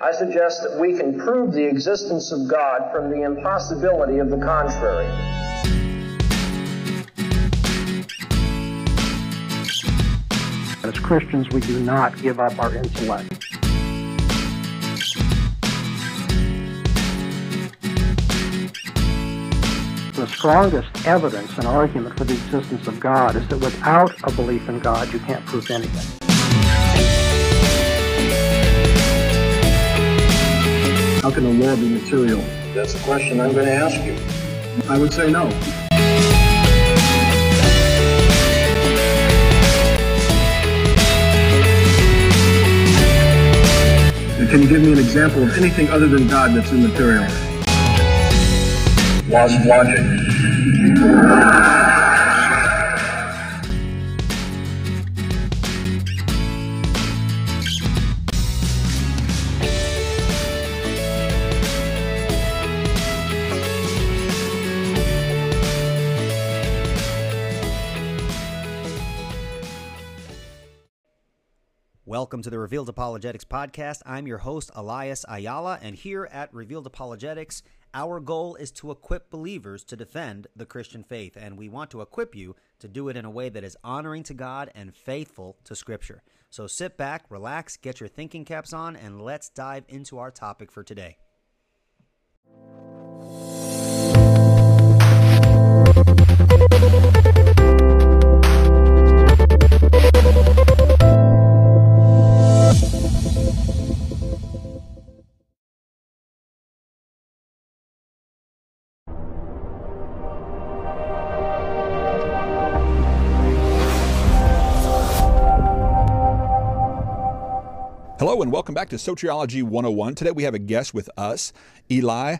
I suggest that we can prove the existence of God from the impossibility of the contrary. As Christians, we do not give up our intellect. The strongest evidence and argument for the existence of God is that without a belief in God, you can't prove anything. How can the law be material? That's a question I'm going to ask you. I would say no. Can you give me an example of anything other than God that's immaterial? Of logic. Welcome to the Revealed Apologetics Podcast. I'm your host, Elias Ayala, and here at Revealed Apologetics, our goal is to equip believers to defend the Christian faith, and we want to equip you to do it in a way that is honoring to God and faithful to Scripture. So sit back, relax, get your thinking caps on, and let's dive into our topic for today. Hello and welcome back to Soteriology 101. Today we have a guest with us, Eli.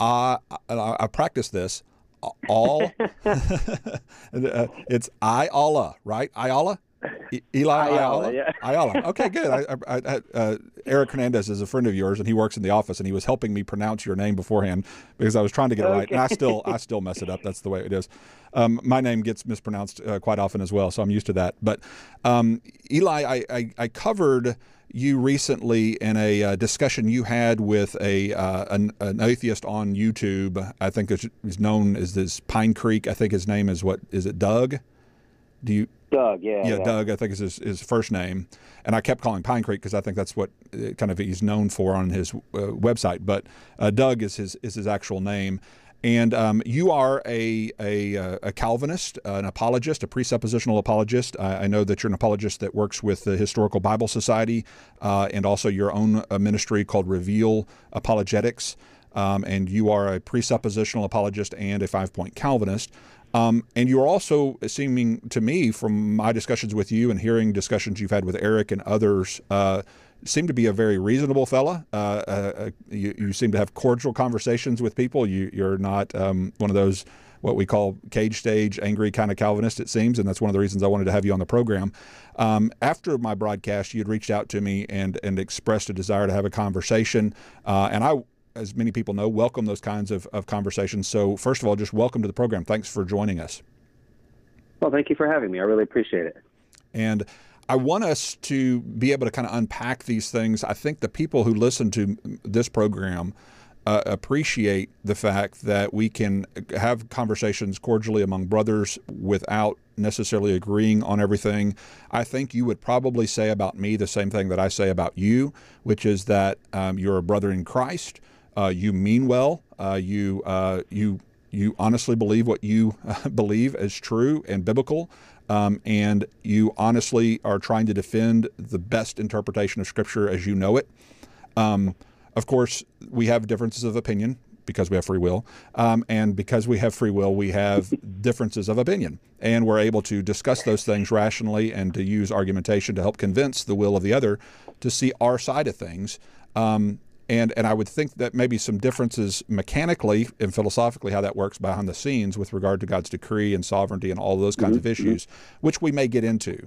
Uh, I, I practice this all. Uh, it's Ayala, right? Ayala. E- Eli Ayala, Ayala. yeah. Ayala. Okay, good. I, I, I, uh, Eric Hernandez is a friend of yours, and he works in the office, and he was helping me pronounce your name beforehand because I was trying to get it right, and I still, I still mess it up. That's the way it is. Um, my name gets mispronounced uh, quite often as well, so I'm used to that. But um, Eli, I, I, I covered you recently in a uh, discussion you had with a uh, an, an atheist on YouTube. I think is known as this Pine Creek. I think his name is what is it? Doug. Do you? Doug, yeah, Yeah, Doug. I think is his, his first name, and I kept calling Pine Creek because I think that's what uh, kind of he's known for on his uh, website. But uh, Doug is his is his actual name. And um, you are a, a, uh, a Calvinist, an apologist, a presuppositional apologist. I, I know that you're an apologist that works with the Historical Bible Society uh, and also your own uh, ministry called Reveal Apologetics. Um, and you are a presuppositional apologist and a five point Calvinist. Um, and you're also seeming to me, from my discussions with you and hearing discussions you've had with Eric and others, uh, seem to be a very reasonable fella. Uh, uh, you, you seem to have cordial conversations with people. You, you're not um, one of those what we call cage stage angry kind of Calvinist, it seems, and that's one of the reasons I wanted to have you on the program. Um, after my broadcast, you had reached out to me and and expressed a desire to have a conversation, uh, and I. As many people know, welcome those kinds of, of conversations. So, first of all, just welcome to the program. Thanks for joining us. Well, thank you for having me. I really appreciate it. And I want us to be able to kind of unpack these things. I think the people who listen to this program uh, appreciate the fact that we can have conversations cordially among brothers without necessarily agreeing on everything. I think you would probably say about me the same thing that I say about you, which is that um, you're a brother in Christ. Uh, you mean well. Uh, you uh, you you honestly believe what you believe is true and biblical, um, and you honestly are trying to defend the best interpretation of Scripture as you know it. Um, of course, we have differences of opinion because we have free will, um, and because we have free will, we have differences of opinion, and we're able to discuss those things rationally and to use argumentation to help convince the will of the other to see our side of things. Um, and and I would think that maybe some differences mechanically and philosophically how that works behind the scenes with regard to God's decree and sovereignty and all those kinds of issues, which we may get into.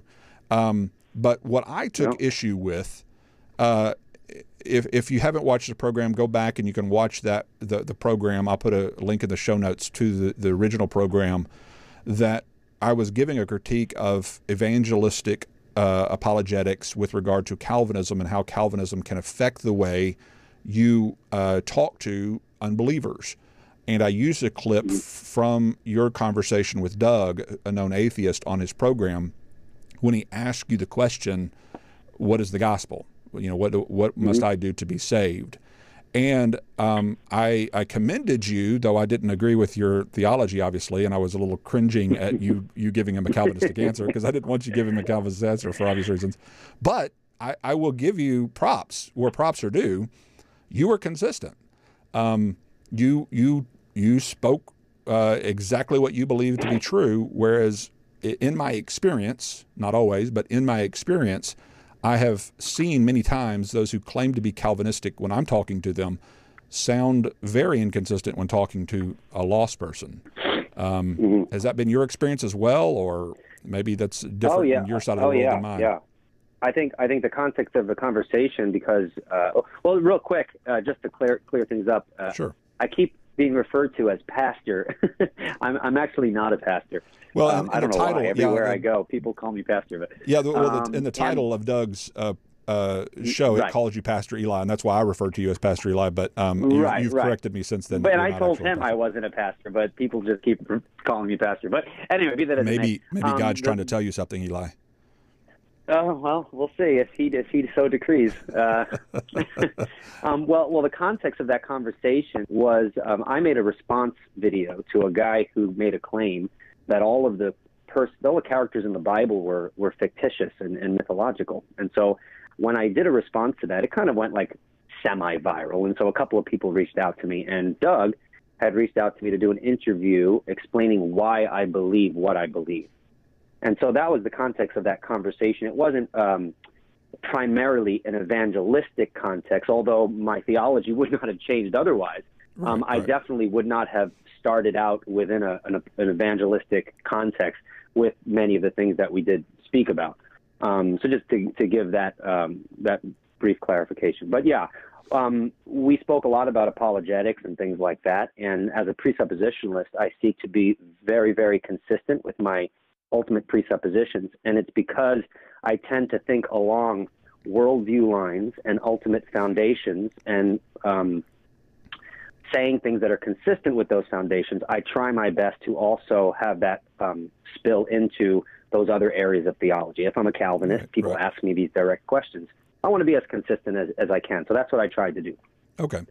Um, but what I took Yeah. issue with, uh, if if you haven't watched the program, go back and you can watch that the the program. I'll put a link in the show notes to the the original program that I was giving a critique of evangelistic uh, apologetics with regard to Calvinism and how Calvinism can affect the way you uh, talk to unbelievers. And I used a clip from your conversation with Doug, a known atheist, on his program when he asked you the question, "What is the gospel? You know, what what mm-hmm. must I do to be saved?" And um, I, I, commended you, though I didn't agree with your theology, obviously, and I was a little cringing at you you giving him a Calvinistic answer because I didn't want you to give him a Calvinistic answer for obvious reasons. But I, I will give you props where props are due. You were consistent. Um, you you you spoke uh, exactly what you believe to be true, whereas in my experience, not always, but in my experience, I have seen many times those who claim to be Calvinistic when I'm talking to them sound very inconsistent when talking to a lost person. Um, mm-hmm. Has that been your experience as well, or maybe that's different oh, yeah. on your side of the oh, world yeah, than mine? Yeah. I think I think the context of the conversation, because uh, well, real quick, uh, just to clear clear things up. Uh, sure. I keep being referred to as pastor. I'm, I'm actually not a pastor. Well, um, I don't know title, why. Everywhere yeah, I go, people call me pastor. But yeah, the, well, um, in the title and, of Doug's uh, uh, show, right. it calls you Pastor Eli, and that's why I refer to you as Pastor Eli. But um, you, right, you've right. corrected me since then. But I told him. I wasn't a pastor, but people just keep calling me pastor. But anyway, be that as maybe maybe um, God's the, trying to tell you something, Eli. Oh well, we'll see if he if he so decrees. Uh, um, well, well, the context of that conversation was um, I made a response video to a guy who made a claim that all of the pers- all the characters in the Bible were were fictitious and, and mythological. And so when I did a response to that, it kind of went like semi-viral. And so a couple of people reached out to me, and Doug had reached out to me to do an interview explaining why I believe what I believe. And so that was the context of that conversation. It wasn't um, primarily an evangelistic context, although my theology would not have changed otherwise. Um, right, I definitely would not have started out within a, an, an, evangelistic context with many of the things that we did speak about. Um, so just to, to give that um, that brief clarification. But yeah, um, we spoke a lot about apologetics and things like that. And as a presuppositionalist, I seek to be very, very consistent with my ultimate presuppositions. And it's because I tend to think along worldview lines and ultimate foundations and um, saying things that are consistent with those foundations. I try my best to also have that um, spill into those other areas of theology. If I'm a Calvinist, right, people right. ask me these direct questions. I want to be as consistent as, as I can. So that's what I tried to do. Okay.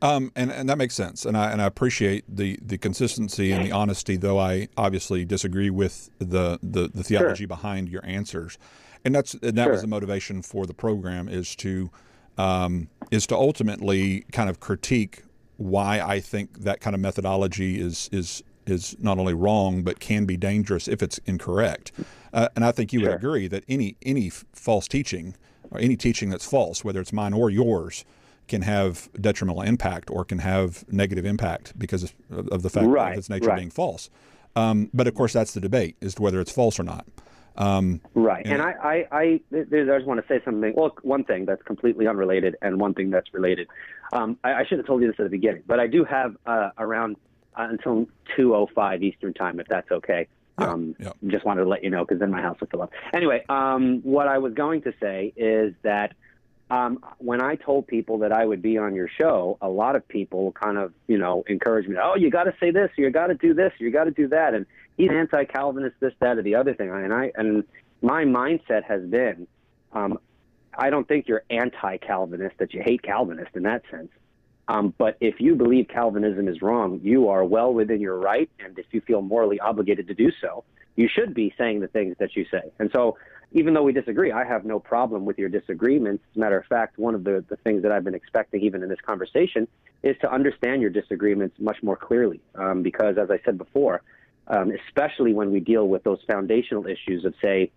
Um, and, and that makes sense, and I and I appreciate the, the consistency and the honesty. Though I obviously disagree with the the, the theology sure. behind your answers, and that's and that sure. was the motivation for the program is to um, is to ultimately kind of critique why I think that kind of methodology is is is not only wrong but can be dangerous if it's incorrect. Uh, and I think you sure. would agree that any any false teaching or any teaching that's false, whether it's mine or yours, can have detrimental impact or can have negative impact because of, of the fact right, of its nature right. being false. Um, but of course, that's the debate as to whether it's false or not. Um, right. And, and I, I, I, I, just want to say something. Well, one thing that's completely unrelated and one thing that's related. Um, I, I, should have told you this at the beginning, but I do have uh, around uh, until 2.05 Eastern Time, if that's okay. Yeah, um, yeah. Just wanted to let you know because then my house will fill up. Anyway, um, what I was going to say is that um, when I told people that I would be on your show, a lot of people kind of, you know, encouraged me. Oh, you got to say this, you got to do this, you got to do that, and he's anti-Calvinist, this, that, or the other thing. And I and my mindset has been, um, I don't think you're anti-Calvinist, that you hate Calvinist in that sense. Um, but if you believe Calvinism is wrong, you are well within your right, and if you feel morally obligated to do so, you should be saying the things that you say. And so even though we disagree, I have no problem with your disagreements. As a matter of fact, one of the, the things that I've been expecting, even in this conversation, is to understand your disagreements much more clearly. Um, because, as I said before, um, especially when we deal with those foundational issues of, say,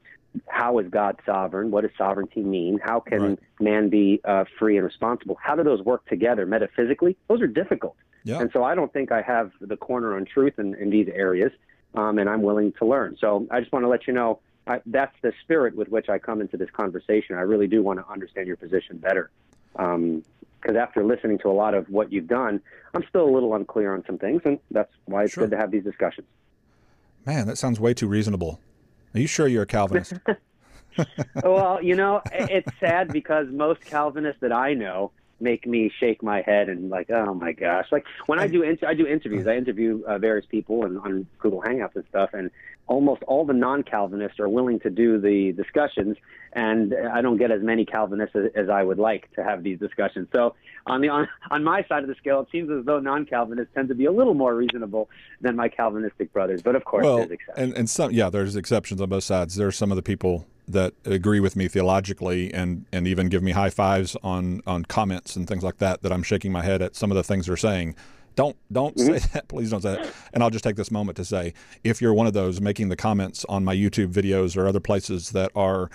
how is God sovereign? What does sovereignty mean? How can right. man be uh, free and responsible? How do those work together metaphysically? Those are difficult. Yeah. And so I don't think I have the corner on truth in, in these areas, um, and I'm willing to learn. So I just want to let you know I, that's the spirit with which I come into this conversation. I really do want to understand your position better. Because um, after listening to a lot of what you've done, I'm still a little unclear on some things, and that's why it's sure. good to have these discussions. Man, that sounds way too reasonable. Are you sure you're a Calvinist? well, you know, it's sad because most Calvinists that I know make me shake my head and like, oh my gosh! Like when I do inter- I do interviews, I interview uh, various people and on Google Hangouts and stuff, and almost all the non-Calvinists are willing to do the discussions, and I don't get as many Calvinists as, as I would like to have these discussions. So on the on, on my side of the scale, it seems as though non-Calvinists tend to be a little more reasonable than my Calvinistic brothers. But of course, well, there's exceptions. And, and some, yeah, there's exceptions on both sides. There's some of the people that agree with me theologically and and even give me high fives on on comments and things like that that I'm shaking my head at some of the things they're saying. Don't don't mm-hmm. say that. Please don't say that. And I'll just take this moment to say, if you're one of those making the comments on my YouTube videos or other places that are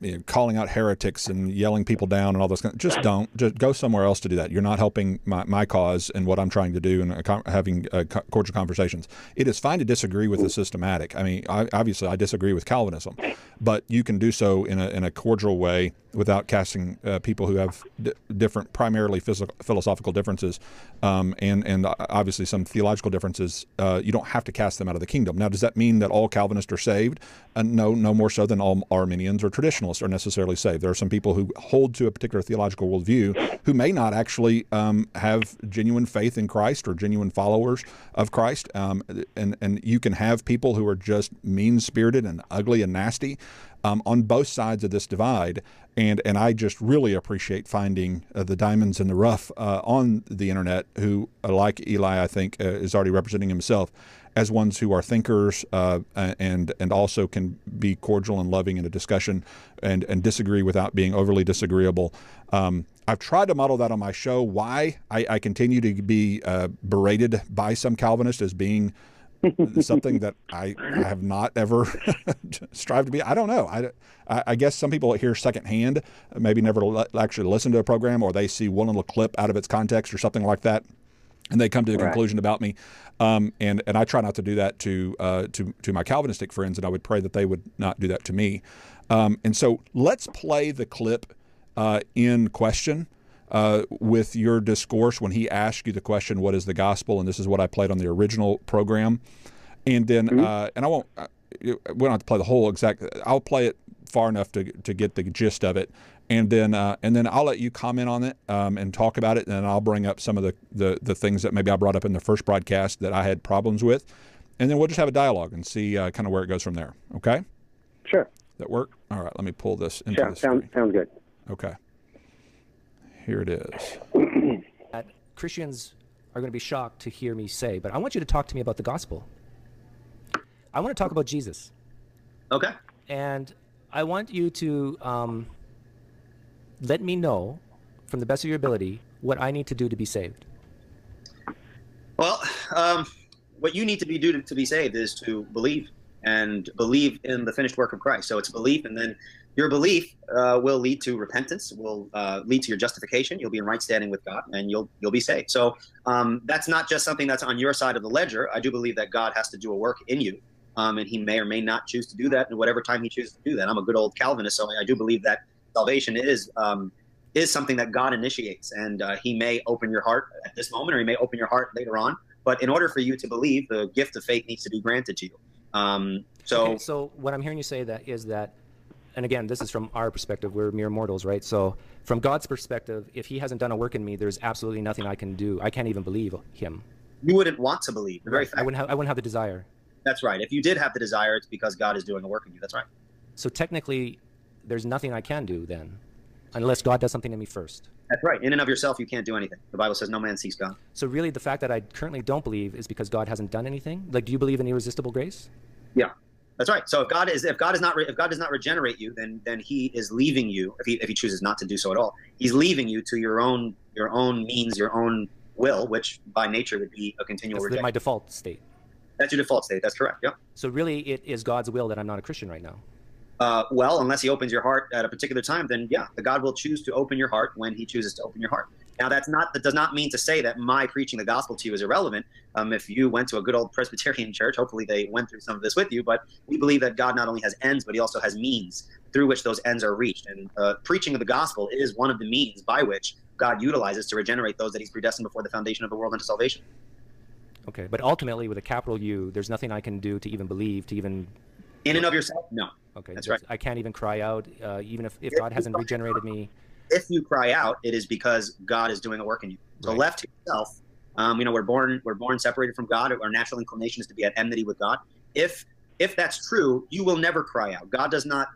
you know, calling out heretics and yelling people down and all those kind of, just don't just go somewhere else to do that you're not helping my, my cause and what i'm trying to do and uh, having uh, cordial conversations it is fine to disagree with the systematic i mean I, obviously i disagree with calvinism but you can do so in a, in a cordial way without casting uh, people who have d- different, primarily physical, philosophical differences, um, and and obviously some theological differences. Uh, you don't have to cast them out of the kingdom. Now, does that mean that all Calvinists are saved? Uh, no, no more so than all Arminians or traditionalists are necessarily saved. There are some people who hold to a particular theological worldview who may not actually um, have genuine faith in Christ or genuine followers of Christ, um, and and you can have people who are just mean spirited and ugly and nasty um, on both sides of this divide. And, and I just really appreciate finding uh, the diamonds in the rough uh, on the internet who, uh, like Eli, I think, uh, is already representing himself as ones who are thinkers uh, and and also can be cordial and loving in a discussion and, and disagree without being overly disagreeable. Um, I've tried to model that on my show. Why I, I continue to be uh, berated by some Calvinists as being something that I, I, have not ever strived to be. I don't know. I, I guess some people hear secondhand, maybe never actually listen to a program, or they see one little clip out of its context or something like that, and they come to a right. conclusion about me. Um, and and I try not to do that to uh, to to my Calvinistic friends, and I would pray that they would not do that to me. Um, and so let's play the clip uh, in question uh, with your discourse when he asked you the question, "What is the gospel?" and this is what I played on the original program, and then mm-hmm. uh, and I won't uh, we don't have to play the whole exact. I'll play it far enough to to get the gist of it, and then uh, and then I'll let you comment on it um, and talk about it, and then I'll bring up some of the, the the things that maybe I brought up in the first broadcast that I had problems with, and then we'll just have a dialogue and see uh, kind of where it goes from there. Okay. Sure. That work? All right. Let me pull this into sure. the sounds sounds good. Okay. Here it is. Christians are going to be shocked to hear me say, but I want you to talk to me about the gospel. I want to talk about Jesus. Okay. And I want you to um, let me know, from the best of your ability, what I need to do to be saved. Well, um, what you need to be do to, to be saved is to believe and believe in the finished work of Christ. So it's belief, and then your belief uh, will lead to repentance, will uh, lead to your justification. You'll be in right standing with God, and you'll you'll be saved. So um, that's not just something that's on your side of the ledger. I do believe that God has to do a work in you, um, and He may or may not choose to do that in whatever time He chooses to do that. I'm a good old Calvinist, so I do believe that salvation is um, is something that God initiates, and uh, He may open your heart at this moment, or He may open your heart later on. But in order for you to believe, the gift of faith needs to be granted to you. Um, so, okay, so what I'm hearing you say that is that and again, this is from our perspective. We're mere mortals, right? So, from God's perspective, if He hasn't done a work in me, there's absolutely nothing I can do. I can't even believe Him. You wouldn't want to believe. The very fact. I wouldn't have. I wouldn't have the desire. That's right. If you did have the desire, it's because God is doing a work in you. That's right. So technically, there's nothing I can do then, unless God does something to me first. That's right. In and of yourself, you can't do anything. The Bible says no man sees God. So really, the fact that I currently don't believe is because God hasn't done anything. Like, do you believe in irresistible grace? Yeah. That's right. So if God is if God is not if God does not regenerate you, then then He is leaving you. If he if He chooses not to do so at all, He's leaving you to your own your own means, your own will, which by nature would be a continual. That's my default state. That's your default state. That's correct. Yeah. So really, it is God's will that I'm not a Christian right now. Uh, well, unless He opens your heart at a particular time, then yeah, the God will choose to open your heart when He chooses to open your heart. Now, that's not that does not mean to say that my preaching the gospel to you is irrelevant. Um, if you went to a good old Presbyterian church, hopefully they went through some of this with you. But we believe that God not only has ends, but He also has means through which those ends are reached. And uh, preaching of the gospel is one of the means by which God utilizes to regenerate those that He's predestined before the foundation of the world unto salvation. Okay, but ultimately, with a capital U, there's nothing I can do to even believe, to even. In and of yourself, no. Okay, That's right. I can't even cry out, uh, even if, if If God hasn't regenerated me. If you cry out, it is because God is doing a work in you. So Right. left to yourself, um, you know, we're born we're born separated from God. Our natural inclination is to be at enmity with God. If if that's true, you will never cry out. God does not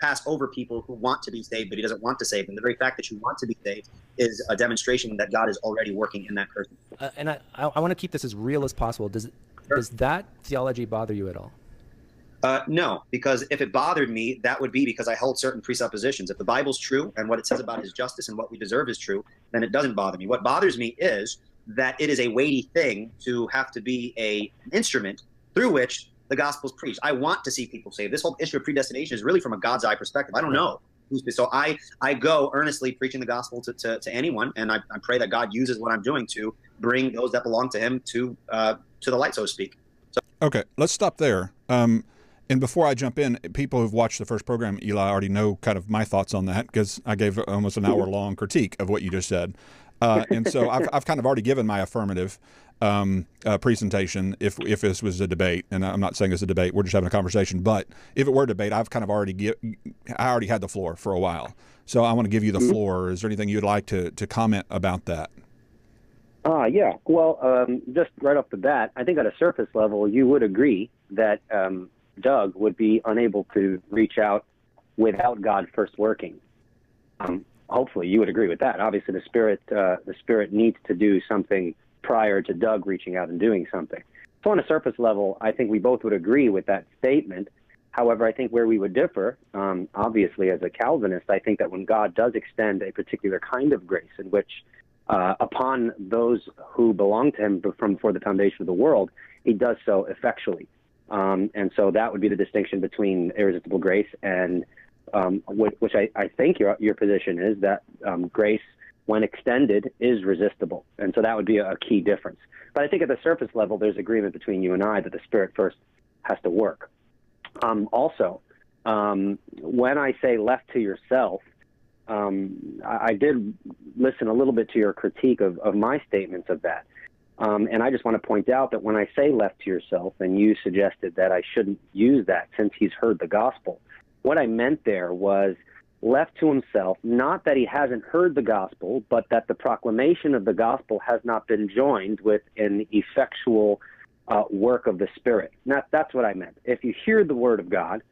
pass over people who want to be saved, but He doesn't want to save them. The very fact that you want to be saved is a demonstration that God is already working in that person. Uh, and I, I, I want to keep this as real as possible. Does, Sure. does that theology bother you at all? Uh, no, because if it bothered me, that would be because I hold certain presuppositions. If the Bible's true and what it says about His justice and what we deserve is true, then it doesn't bother me. What bothers me is that it is a weighty thing to have to be a an instrument through which the gospel is preached. I want to see people saved. This whole issue of predestination is really from a God's eye perspective. I don't know so I I go earnestly preaching the gospel to, to, to anyone, and I, I pray that God uses what I'm doing to bring those that belong to Him to uh, to the light, so to speak. Okay, let's stop there. Um, and before I jump in, people who've watched the first program, Eli, already know kind of my thoughts on that because I gave almost an hour long critique of what you just said. Uh, and so I've, I've kind of already given my affirmative um, uh, presentation if if this was a debate, and I'm not saying it's a debate, we're just having a conversation. But if it were a debate, I've kind of already give, I already had the floor for a while. So I want to give you the floor. Is there anything you'd like to to comment about that? Ah, yeah. Well, um, just right off the bat, I think at a surface level, you would agree that um, Doug would be unable to reach out without God first working. Um, hopefully, you would agree with that. Obviously, the spirit uh, the spirit needs to do something prior to Doug reaching out and doing something. So, on a surface level, I think we both would agree with that statement. However, I think where we would differ, um, obviously, as a Calvinist, I think that when God does extend a particular kind of grace in which uh, upon those who belong to him from before the foundation of the world, he does so effectually. Um, and so that would be the distinction between irresistible grace and um, which, I, I think your, your position is that um, grace, when extended, is resistible. And so that would be a, a key difference. But I think at the surface level, there's agreement between you and I that the Spirit first has to work. Um, also, um, when I say left to yourself, um, I, I did listen a little bit to your critique of, of my statements of that. Um, and I just want to point out that when I say left to yourself, and you suggested that I shouldn't use that since he's heard the gospel, what I meant there was left to himself, not that he hasn't heard the gospel, but that the proclamation of the gospel has not been joined with an effectual uh, work of the Spirit. That, that's what I meant. If you hear the word of God,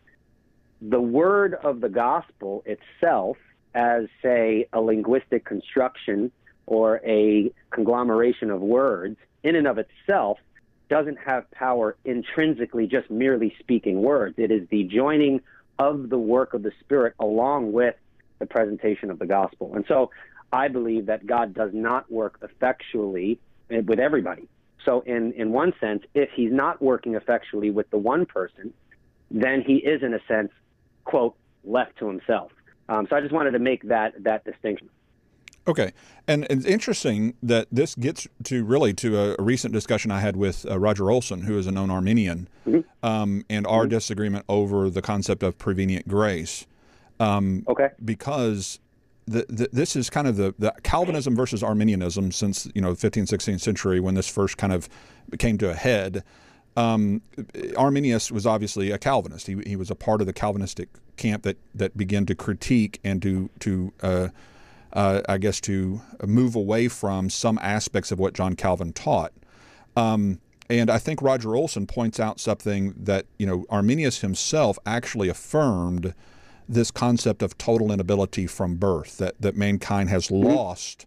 the word of the gospel itself, as, say, a linguistic construction or a conglomeration of words, in and of itself, doesn't have power intrinsically just merely speaking words. It is the joining of the work of the Spirit along with the presentation of the gospel. And so I believe that God does not work effectually with everybody. So, in, in one sense, if he's not working effectually with the one person, then he is, in a sense, quote, left to himself. Um, so I just wanted to make that, that distinction. Okay, and it's interesting that this gets to really to a, a recent discussion I had with uh, Roger Olson, who is a known Arminian, um, and our disagreement over the concept of prevenient grace. Um, Okay. because the, the, this is kind of the, the Calvinism versus Arminianism since you know the 15th, 16th century when this first kind of came to a head. Um, Arminius was obviously a Calvinist. He, he was a part of the Calvinistic camp that that began to critique and to to uh, uh, I guess to move away from some aspects of what John Calvin taught. Um, and I think Roger Olson points out something that you know Arminius himself actually affirmed this concept of total inability from birth that that mankind has lost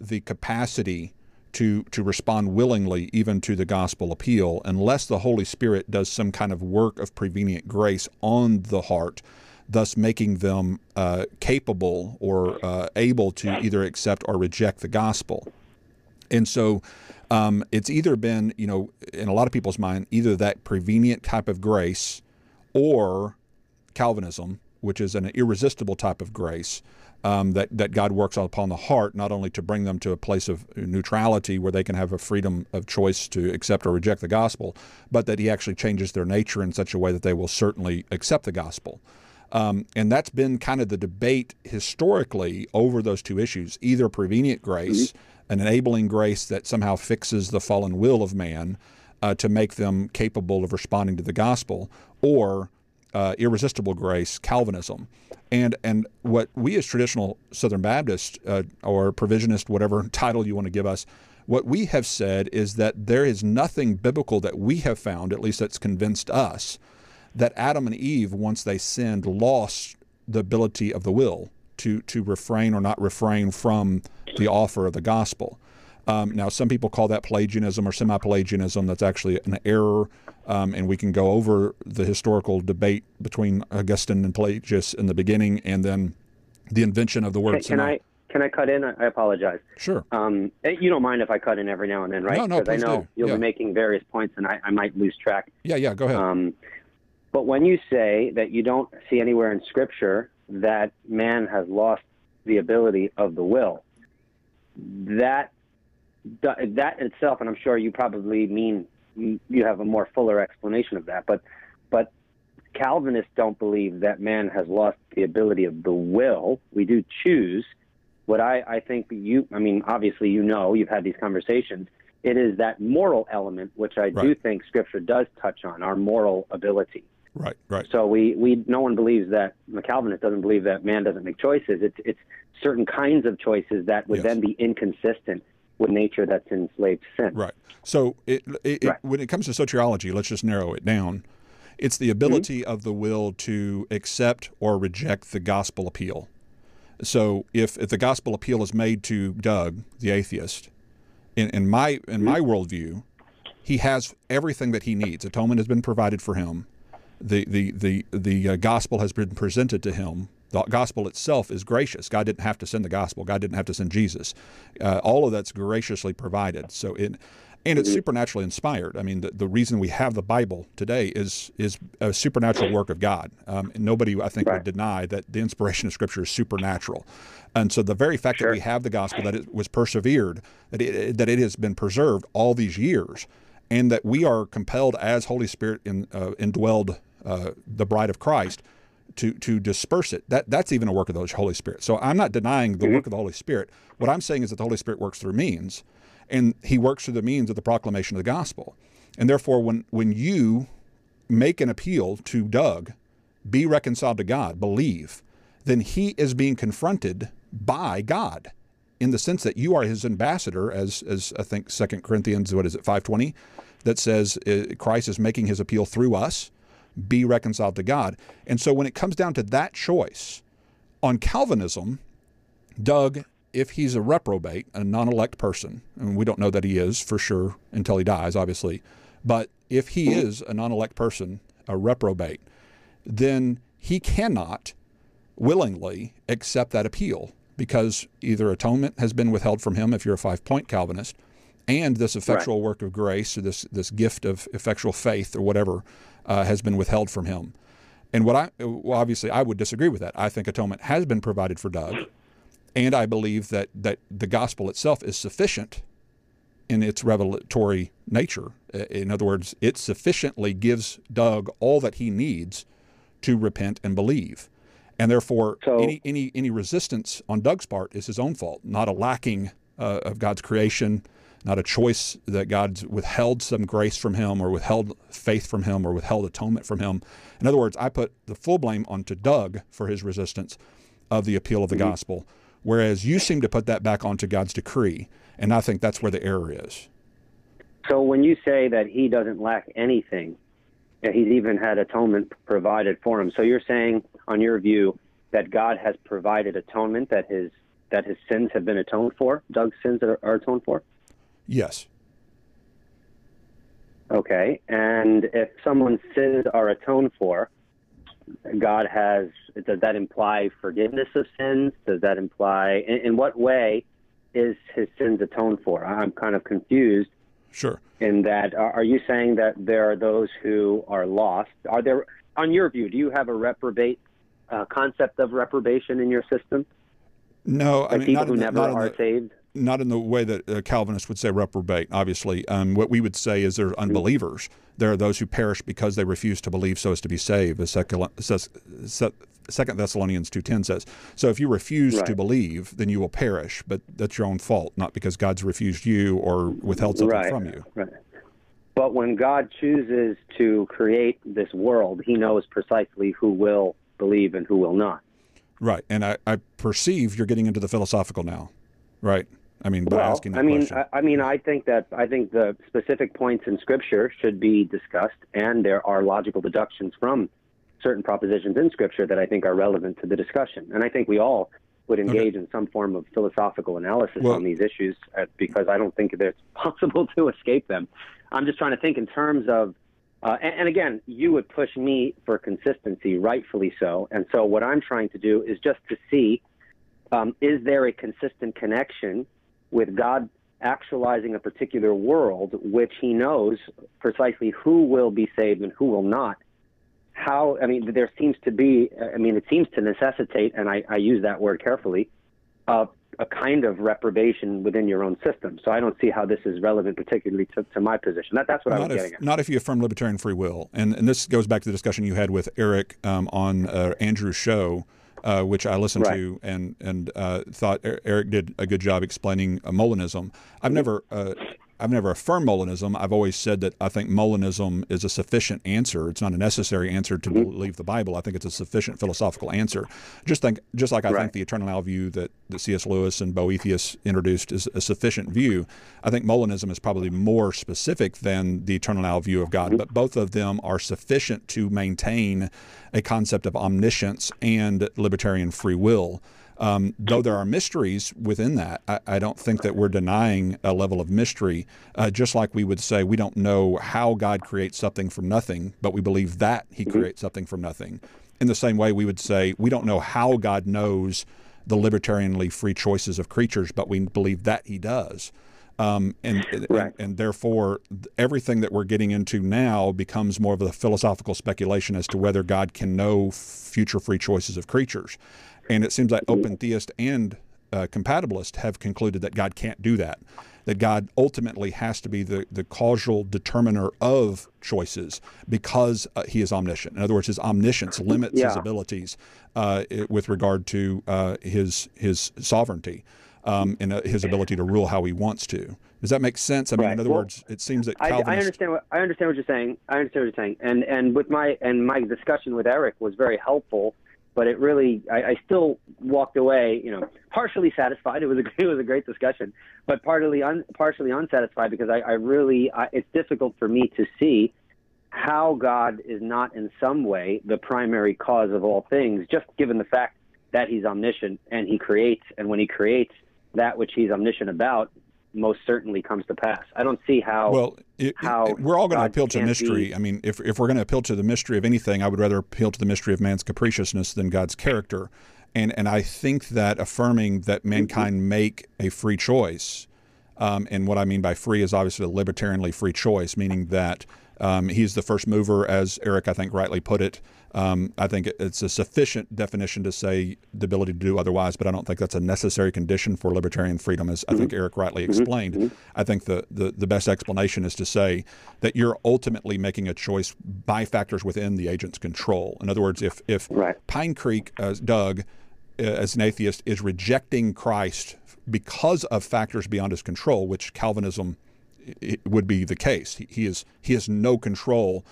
the capacity to to respond willingly even to the gospel appeal unless the Holy Spirit does some kind of work of prevenient grace on the heart thus making them uh, capable or uh, able to either accept or reject the gospel. And so um, it's either been, you know, in a lot of people's mind, either that prevenient type of grace or Calvinism, which is an irresistible type of grace. Um, that, that God works upon the heart, not only to bring them to a place of neutrality where they can have a freedom of choice to accept or reject the gospel, but that He actually changes their nature in such a way that they will certainly accept the gospel. Um, and that's been kind of the debate historically over those two issues either prevenient grace, an enabling grace that somehow fixes the fallen will of man uh, to make them capable of responding to the gospel, or uh, irresistible grace, Calvinism, and and what we as traditional Southern Baptists uh, or provisionist, whatever title you want to give us, what we have said is that there is nothing biblical that we have found, at least that's convinced us, that Adam and Eve, once they sinned, lost the ability of the will to to refrain or not refrain from the offer of the gospel. Um, now, some people call that Pelagianism or semi-Pelagianism. That's actually an error, um, and we can go over the historical debate between Augustine and Pelagius in the beginning, and then the invention of the word. Can, can I can I cut in? I apologize. Sure. Um, eh, you don't mind if I cut in every now and then, right? No, no, Because I know do. you'll yeah. be making various points, and I, I might lose track. Yeah, yeah. Go ahead. But when you say that you don't see anywhere in Scripture that man has lost the ability of the will, that that itself, and I'm sure you probably mean you have a more fuller explanation of that, but but Calvinists don't believe that man has lost the ability of the will. We do choose. What I, I think you, I mean, obviously you know, you've had these conversations. It is that moral element, which I do think Scripture does touch on, our moral ability. Right, right. So we, we no one believes that the Calvinist doesn't believe that man doesn't make choices. It's it's certain kinds of choices that would Yes. then be inconsistent with nature that's enslaved sin. Right. So it, it, it- when it comes to soteriology, let's just narrow it down. It's the mm-hmm. ability of the will to accept or reject the gospel appeal. So if, if the gospel appeal is made to Doug, the atheist, in, in my in my mm-hmm. worldview, he has everything that he needs. Atonement has been provided for him. The the the the uh, gospel has been presented to him. The gospel itself is gracious. God didn't have to send the gospel. God didn't have to send Jesus. Uh, all of that's graciously provided. So it and it's supernaturally inspired. I mean, the, the reason we have the Bible today is is a supernatural work of God. Um, nobody, I think, Right. would deny that the inspiration of Scripture is supernatural. And so the very fact that we have the gospel, that it was persevered, that it, that it has been preserved all these years, and that we are compelled as Holy Spirit in, uh, indwelled uh, the bride of Christ to to disperse it. That that's even a work of the Holy Spirit. So I'm not denying the work of the Holy Spirit. What I'm saying is that the Holy Spirit works through means, and He works through the means of the proclamation of the gospel. And therefore, when when you make an appeal to Doug, be reconciled to God, believe, then he is being confronted by God in the sense that you are his ambassador, as as I think Second Corinthians, what is it, five twenty, that says uh, Christ is making his appeal through us. Be reconciled to God. And so when it comes down to that choice on Calvinism, Doug, if he's a reprobate, a non-elect person, and we don't know that he is for sure until he dies, obviously, but if he is a non-elect person, a reprobate, then he cannot willingly accept that appeal because either atonement has been withheld from him if you're a five-point Calvinist, and this effectual work of grace or this this gift of effectual faith or whatever uh, has been withheld from him. And what I well, obviously I would disagree with that. I think atonement has been provided for Doug, and I believe that that the gospel itself is sufficient in its revelatory nature. In other words, it sufficiently gives Doug all that he needs to repent and believe. And therefore, So- any, any, any resistance on Doug's part is his own fault, not a lacking uh, of God's creation, not a choice that God's withheld some grace from him or withheld faith from him or withheld atonement from him. In other words, I put the full blame onto Doug for his resistance of the appeal of the gospel, whereas you seem to put that back onto God's decree. And I think that's where the error is. So when you say that he doesn't lack anything, that he's even had atonement provided for him. So you're saying, on your view, that God has provided atonement, that his that his sins have been atoned for, Doug's sins are, are atoned for. Yes. Okay, and if someone's sins are atoned for, God has. Does that imply forgiveness of sins? Does that imply in, in what way is his sins atoned for? I'm kind of confused Sure. in that are, are you saying that there are those who are lost are there on your view do you have a reprobate uh, concept of reprobation in your system No, like I mean people not who the, never not, are the, saved not in the way that a Calvinist would say reprobate. Obviously, um, what we would say is they're unbelievers. There are those who perish because they refuse to believe, so as to be saved. As Second says- Se- Second Thessalonians two ten says. So if you refuse to believe, then you will perish. But that's your own fault, not because God's refused you or withheld something right from you. right But when God chooses to create this world, He knows precisely who will believe and who will not. Right, and I, I perceive you're getting into the philosophical now, right? I mean, by well, asking that I mean, question. I, I mean, I think that I think the specific points in Scripture should be discussed, and there are logical deductions from certain propositions in Scripture that I think are relevant to the discussion. And I think we all would engage in some form of philosophical analysis Well- on these issues uh, because I don't think that it's possible to escape them. I'm just trying to think in terms of, uh, and, and again, you would push me for consistency, rightfully so. And so what I'm trying to do is just to see um, is there a consistent connection with God actualizing a particular world, which He knows precisely who will be saved and who will not. How, I mean, there seems to be, I mean, it seems to necessitate, and I, I use that word carefully, uh, a kind of reprobation within your own system. So I don't see how this is relevant, particularly to, to my position. That, that's what I was not getting at. not if you affirm libertarian free will. And, and this goes back to the discussion you had with Eric um, on uh, Andrew's show, uh, which I listened Right. to and and uh, thought Er- Eric did a good job explaining uh, Molinism. I've never. I've never affirmed Molinism. I've always said that I think Molinism is a sufficient answer. It's not a necessary answer to Mm-hmm. believe the Bible. I think it's a sufficient philosophical answer. Just think, just like I think the eternal now view that, that C.S. Lewis and Boethius introduced is a sufficient view. I think Molinism is probably more specific than the eternal now view of God, but both of them are sufficient to maintain a concept of omniscience and libertarian free will. Um, though there are mysteries within that, I, I don't think that we're denying a level of mystery. Uh, just like we would say we don't know how God creates something from nothing, but we believe that He creates something from nothing. In the same way, we would say we don't know how God knows the libertarianly free choices of creatures, but we believe that He does. Um, and, Right. and and therefore everything that we're getting into now becomes more of a philosophical speculation as to whether God can know future free choices of creatures. And it seems like open theist and uh, compatibilist have concluded that God can't do that. That God ultimately has to be the, the causal determiner of choices because uh, he is omniscient. In other words, his omniscience limits his abilities uh, with regard to uh, his his sovereignty um, and uh, his ability to rule how he wants to. Does that make sense? I mean, Right. in other Well, words, it seems that I, I understand what I understand what you're saying. I understand what you're saying, and and with my and my discussion with Eric was very helpful. But it really, I, I still walked away, you know, partially satisfied. It was a it was a great discussion, but partly un, partially unsatisfied because I, I really, I, it's difficult for me to see how God is not in some way the primary cause of all things, just given the fact that He's omniscient and He creates, and when He creates that which He's omniscient about, most certainly comes to pass. I don't see how. Well, it, it- how we're all going to appeal to mystery. be- I mean, if, if we're going to appeal to the mystery of anything, I would rather appeal to the mystery of man's capriciousness than God's character. And and I think that affirming that Mm-hmm. mankind make a free choice, um, and what I mean by free is obviously a libertarianly free choice, meaning that um, he's the first mover, as Eric I think rightly put it. Um, I think it's a sufficient definition to say the ability to do otherwise, but I don't think that's a necessary condition for libertarian freedom, as I think Eric rightly explained. I think the, the, the best explanation is to say that you're ultimately making a choice by factors within the agent's control. In other words, if, if Right. Pine Creek, as Doug, uh, as an atheist, is rejecting Christ because of factors beyond his control, which Calvinism would be the case. He, he is he has no control.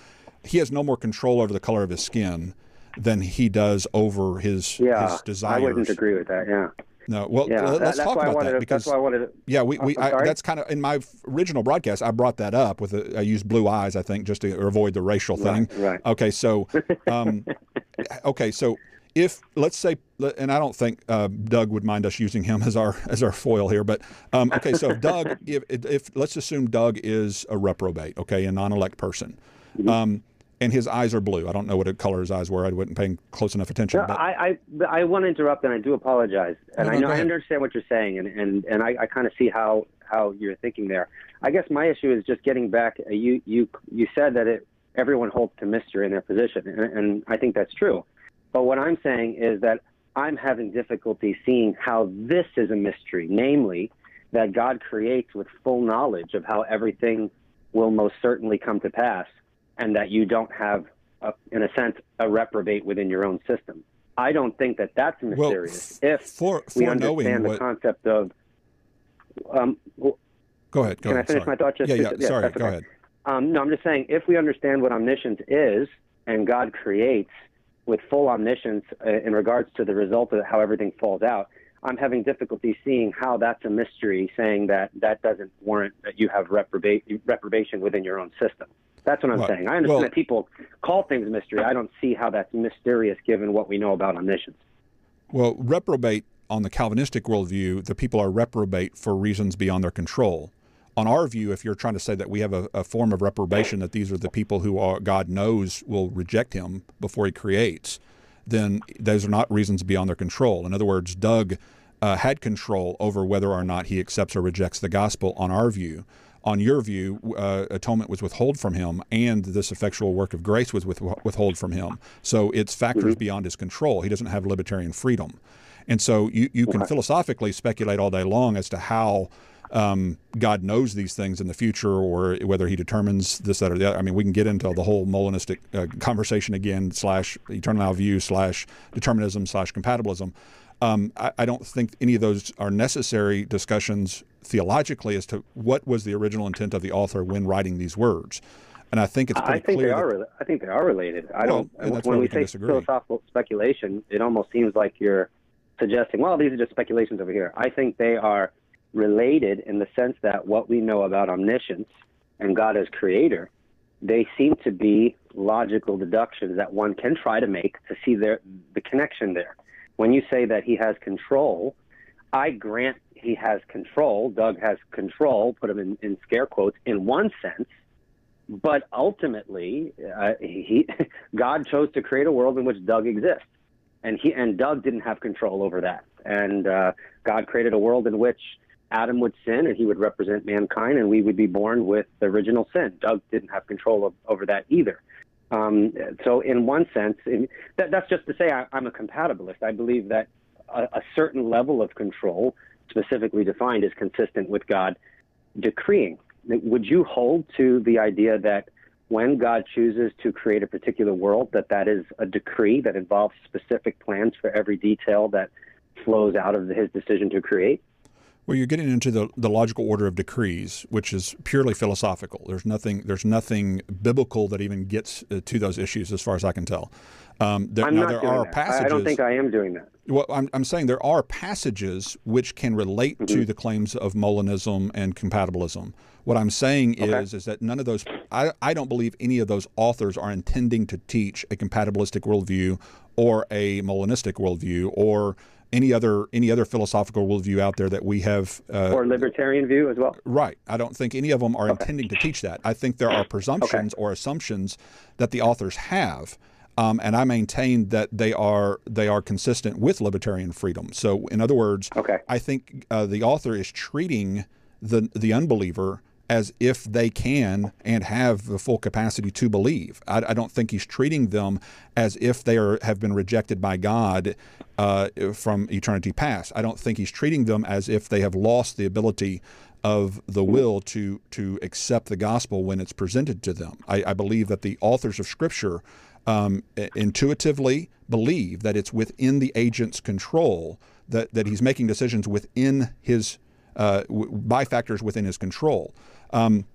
He has no more control over the color of his skin than he does over his yeah, his desires. I wouldn't agree with that. Yeah, No, well, yeah. uh, let's that's talk about that to, because that's why I wanted. To, yeah, we, we I, that's kind of in my original broadcast. I brought that up with a, I used blue eyes, I think, just to avoid the racial thing. Right, right. Okay, so um, okay, so if let's say, and I don't think uh, Doug would mind us using him as our as our foil here, but um, okay, so if Doug, if, if let's assume Doug is a reprobate, okay, a non-elect person. Mm-hmm. Um, and his eyes are blue. I don't know what color his eyes were. I wasn't paying close enough attention. No, but, I, I I want to interrupt, and I do apologize. And No, I know I understand what you're saying, and and and I, I kind of see how how you're thinking there. I guess my issue is just getting back. uh, You you you said that it everyone holds to mystery in their position, and, and I think that's true. But what I'm saying is that I'm having difficulty seeing how this is a mystery, namely that God creates with full knowledge of how everything will most certainly come to pass, and that you don't have, a, in a sense, a reprobate within your own system. I don't think that that's well, mysterious. f- if for we for knowing understand the what, concept of, um, go ahead. Go can I finish sorry. my thought? Just yeah, yeah. yeah, sorry. Go okay. ahead. Um, no, I'm just saying if we understand what omniscience is and God creates with full omniscience uh, in regards to the result of how everything falls out, I'm having difficulty seeing how that's a mystery, saying that that doesn't warrant that you have reprobate, reprobation within your own system. That's what I'm Well- saying. I understand well- that people call things mystery. I don't see how that's mysterious given what we know about omniscience. Well, reprobate on the Calvinistic worldview, the people are reprobate for reasons beyond their control. On our view, if you're trying to say that we have a, a form of reprobation, that these are the people who are, God knows will reject him before he creates, then those are not reasons beyond their control. In other words, Doug uh, had control over whether or not he accepts or rejects the gospel on our view. On your view, uh, atonement was withheld from him, and this effectual work of grace was with, withheld from him. So it's factors beyond his control. He doesn't have libertarian freedom. And so you, you can philosophically speculate all day long as to how um, God knows these things in the future or whether he determines this, that, or the other. I mean, we can get into the whole Molinistic uh, conversation again, slash eternal view, slash determinism, slash compatibilism. Um, I, I don't think any of those are necessary discussions theologically as to what was the original intent of the author when writing these words. And I think it's I think clear. they that- are. rela- I think they are related. I Well, don't. when we we say disagree. philosophical speculation, it almost seems like you're suggesting, well, these are just speculations over here. I think they are related in the sense that what we know about omniscience and God as creator, they seem to be logical deductions that one can try to make to see their, the connection there. When you say that he has control, I grant he has control. Doug has control, put him in, in scare quotes, in one sense. But ultimately, uh, he, God chose to create a world in which Doug exists, and he and Doug didn't have control over that. And uh, God created a world in which Adam would sin, and he would represent mankind, and we would be born with original sin. Doug didn't have control of, over that either. Um, so, in one sense, in, that, that's just to say I, I'm a compatibilist. I believe that a, a certain level of control, specifically defined, is consistent with God decreeing. Would you hold to the idea that when God chooses to create a particular world, that that is a decree that involves specific plans for every detail that flows out of his decision to create? Well, you're getting into the, the logical order of decrees, which is purely philosophical. There's nothing there's nothing biblical that even gets uh, to those issues, as far as I can tell. Um, there, I'm now not there doing are that. I- passages. I don't think I am doing that. Well, I'm, I'm saying there are passages which can relate Mm-hmm. to the claims of Molinism and compatibilism. What I'm saying is is that none of those I, I don't believe any of those authors are intending to teach a compatibilistic worldview or a Molinistic worldview or any other any other philosophical worldview out there that we have uh, Or libertarian view as well? Right. I don't think any of them are intending to teach that. I think there are presumptions or assumptions that the authors have. Um, and I maintain that they are they are consistent with libertarian freedom. So, in other words, Okay. I think uh, the author is treating the the unbeliever as if they can and have the full capacity to believe. I, I don't think he's treating them as if they are have been rejected by God uh, from eternity past. I don't think he's treating them as if they have lost the ability of the will to to accept the gospel when it's presented to them. I, I believe that the authors of Scripture um, intuitively believe that it's within the agent's control that that he's making decisions within his uh, by factors within his control. Um,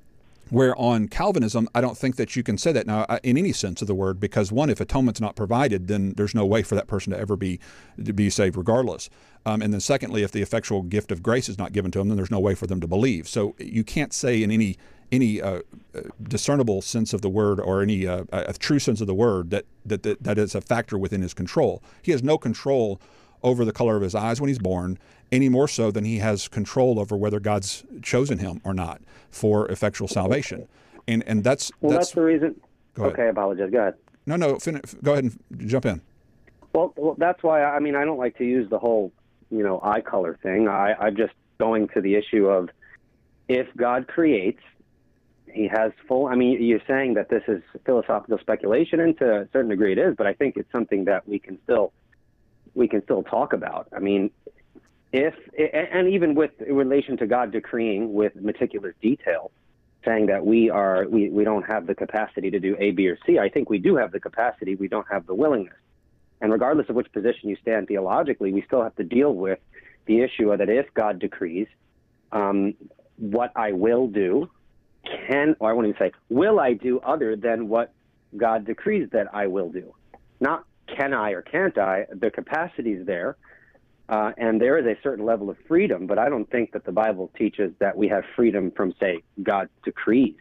where on Calvinism, I don't think that you can say that now in any sense of the word, because one, if atonement's not provided, then there's no way for that person to ever be to be saved, regardless. Um, and then secondly, if the effectual gift of grace is not given to them, then there's no way for them to believe. So you can't say in any any uh, uh, discernible sense of the word or any uh, a true sense of the word that, that that that is a factor within his control. He has no control over the color of his eyes when he's born, any more so than he has control over whether God's chosen him or not for effectual salvation. And and that's Well, that's, that's, the reason. Go ahead. Okay, I apologize. Go ahead. no no fin- go ahead and jump in. Well, well, that's why I mean I don't like to use the whole you know eye color thing. I, I'm just going to the issue of if God creates, He has full. I mean, you're saying that this is philosophical speculation, and to a certain degree it is, but I think it's something that we can still we can still talk about. I mean, if and even with relation to God decreeing with meticulous detail, saying that we are we, we don't have the capacity to do A, B, or C. I think we do have the capacity. We don't have the willingness. And regardless of which position you stand theologically, we still have to deal with the issue of that if God decrees, um, what I will do can, or I won't even say, will I do other than what God decrees that I will do? Not can I or can't I? The capacity is there, uh, and there is a certain level of freedom, but I don't think that the Bible teaches that we have freedom from, say, God's decrees.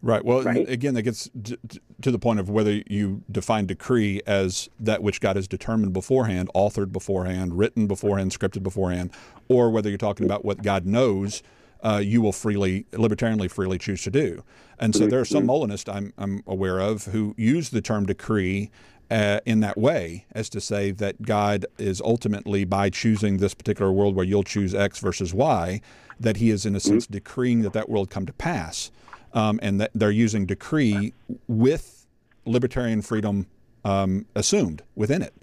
Right. Well, Right? again, that gets to, to the point of whether you define decree as that which God has determined beforehand, authored beforehand, written beforehand, scripted beforehand, or whether you're talking about what God knows uh, you will freely, libertarianly freely choose to do. And so there are some Molinists I'm, I'm aware of who use the term decree uh, in that way as to say that God is ultimately, by choosing this particular world where you'll choose X versus Y, that he is in a sense decreeing that that world come to pass um, and that they're using decree with libertarian freedom um, assumed within it.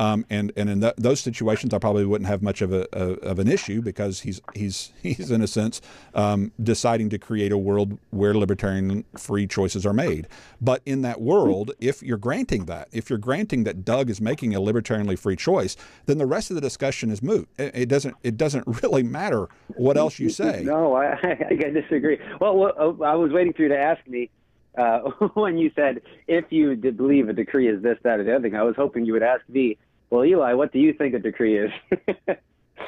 Um, and and in th- those situations, I probably wouldn't have much of a, a of an issue because he's he's he's in a sense um, deciding to create a world where libertarian free choices are made. But in that world, if you're granting that, if you're granting that Doug is making a libertarianly free choice, then the rest of the discussion is moot. It, it doesn't it doesn't really matter what else you say. No, I, I disagree. Well, uh, I was waiting for you to ask me uh, when you said if you did believe a decree is this, that, or the other thing. I was hoping you would ask me, well, Eli, what do you think a decree is?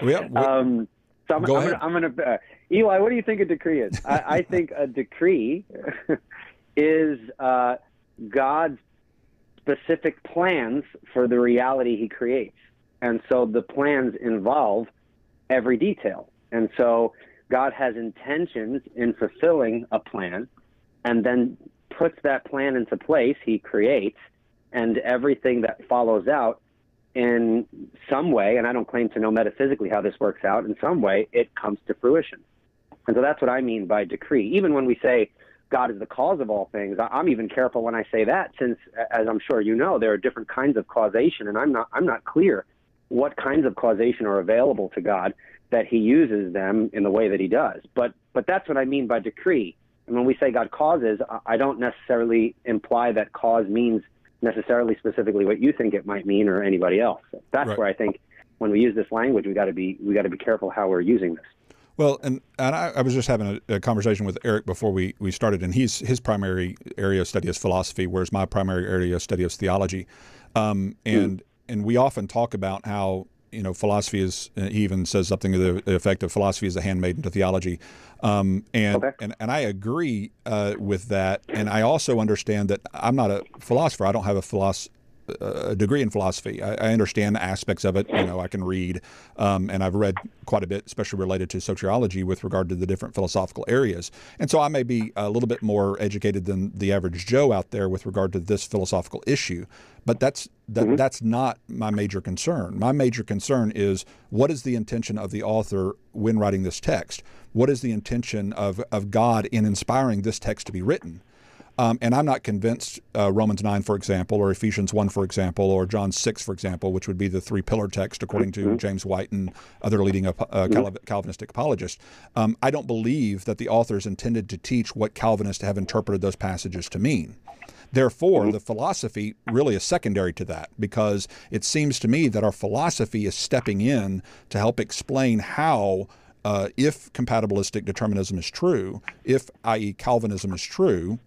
Yeah, um, so I'm, Go I'm gonna, I'm gonna uh, Eli, what do you think a decree is? I, I think a decree is uh, God's specific plans for the reality He creates, and so the plans involve every detail, and so God has intentions in fulfilling a plan, and then puts that plan into place. He creates, and everything that follows out in some way, and I don't claim to know metaphysically how this works out, in some way it comes to fruition. And so that's what I mean by decree. Even when we say God is the cause of all things, I'm even careful when I say that, since, as I'm sure you know, there are different kinds of causation, and I'm not, I'm not clear what kinds of causation are available to God that He uses them in the way that He does. But, but that's what I mean by decree. And when we say God causes, I don't necessarily imply that cause means necessarily specifically what you think it might mean or anybody else. That's Right. where I think when we use this language, we got to be we got to be careful how we're using this. Well, and, and I, I was just having a, a conversation with Eric before we, we started, and he's his primary area of study is philosophy, whereas my primary area of study is theology. Um, and and we often talk about how you know philosophy is. uh, He even says something to the effect of philosophy is a handmaiden to theology. Um, and, Okay. and and I agree uh, with that. And I also understand that I'm not a philosopher. I don't have a philosophy a degree in philosophy. I, I understand aspects of it. You know, I can read, um, and I've read quite a bit, especially related to sociology with regard to the different philosophical areas. And so I may be a little bit more educated than the average Joe out there with regard to this philosophical issue. But that's that, that's not my major concern. My major concern is what is the intention of the author when writing this text? What is the intention of, of God in inspiring this text to be written? Um, and I'm not convinced uh, Romans 9, for example, or Ephesians 1, for example, or John 6, for example, which would be the three pillar text according to James White and other leading uh, Calv- Calvinistic apologists. Um, I don't believe that the authors intended to teach what Calvinists have interpreted those passages to mean. Therefore, the philosophy really is secondary to that because it seems to me that our philosophy is stepping in to help explain how, uh, if compatibilistic determinism is true, if, i.e., Calvinism is true,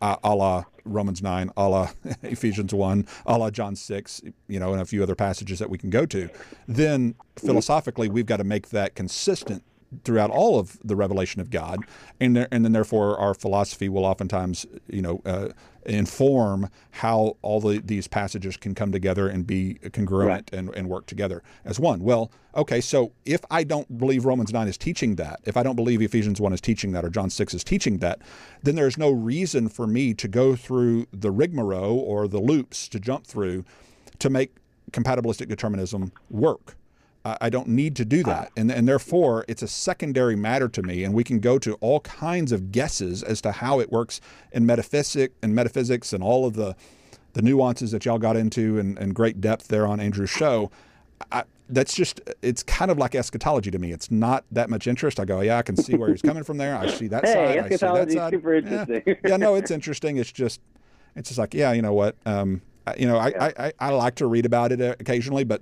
uh, a la Romans 9, a la Ephesians 1, a la John 6, you know, and a few other passages that we can go to, then philosophically we've got to make that consistent throughout all of the revelation of God, and there, and then therefore our philosophy will oftentimes, you know, uh, inform how all the, these passages can come together and be congruent and, and work together as one. Well, okay, so if I don't believe Romans 9 is teaching that, if I don't believe Ephesians 1 is teaching that, or John 6 is teaching that, then there's no reason for me to go through the rigmarole or the loops to jump through to make compatibilistic determinism work. I don't need to do that. And, and therefore, it's a secondary matter to me. And we can go to all kinds of guesses as to how it works in metaphysic and metaphysics and all of the, the nuances that y'all got into and, in great depth there on Andrew's show. I, that's just, it's kind of like eschatology to me. It's not that much interest. I go, yeah, I can see where he's coming from there. I see that Hey, side. I see that eschatology is side. super Yeah. interesting. Yeah, no, it's interesting. It's just, it's just like, yeah, you know what? Um, you know, I, I, I, I like to read about it occasionally, but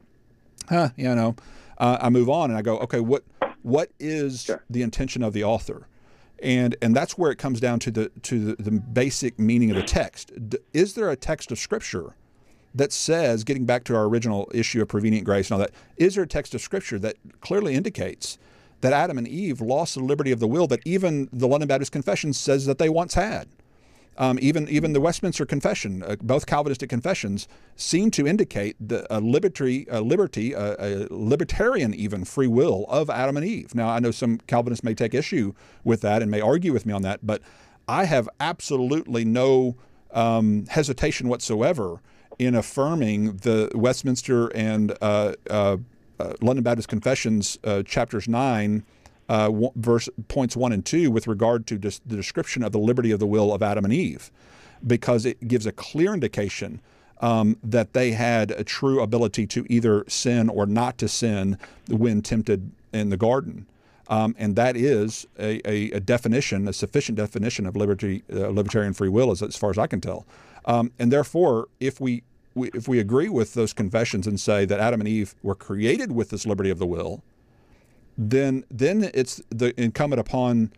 huh, you know, uh, I move on and I go, okay, what what is Sure. the intention of the author? and and that's where it comes down to the to the, the basic meaning of the text. D- is there a text of Scripture that says, getting back to our original issue of prevenient grace and all that, is there a text of Scripture that clearly indicates that Adam and Eve lost the liberty of the will that even the London Baptist Confession says that they once had? Um, even even the Westminster Confession, uh, both Calvinistic confessions, seem to indicate the a liberty, a liberty, a, libertarian even free will of Adam and Eve. Now, I know some Calvinists may take issue with that and may argue with me on that, but I have absolutely no um, hesitation whatsoever in affirming the Westminster and uh, uh, uh London Baptist Confessions, uh, chapters nine uh, verse points one and two with regard to the description of the liberty of the will of Adam and Eve, because it gives a clear indication um, that they had a true ability to either sin or not to sin when tempted in the garden. Um, and that is a, a, a, definition, a sufficient definition of liberty, uh, libertarian free will, as, as far as I can tell. Um, and therefore, if we, we, if we agree with those confessions and say that Adam and Eve were created with this liberty of the will, then then it's the incumbent upon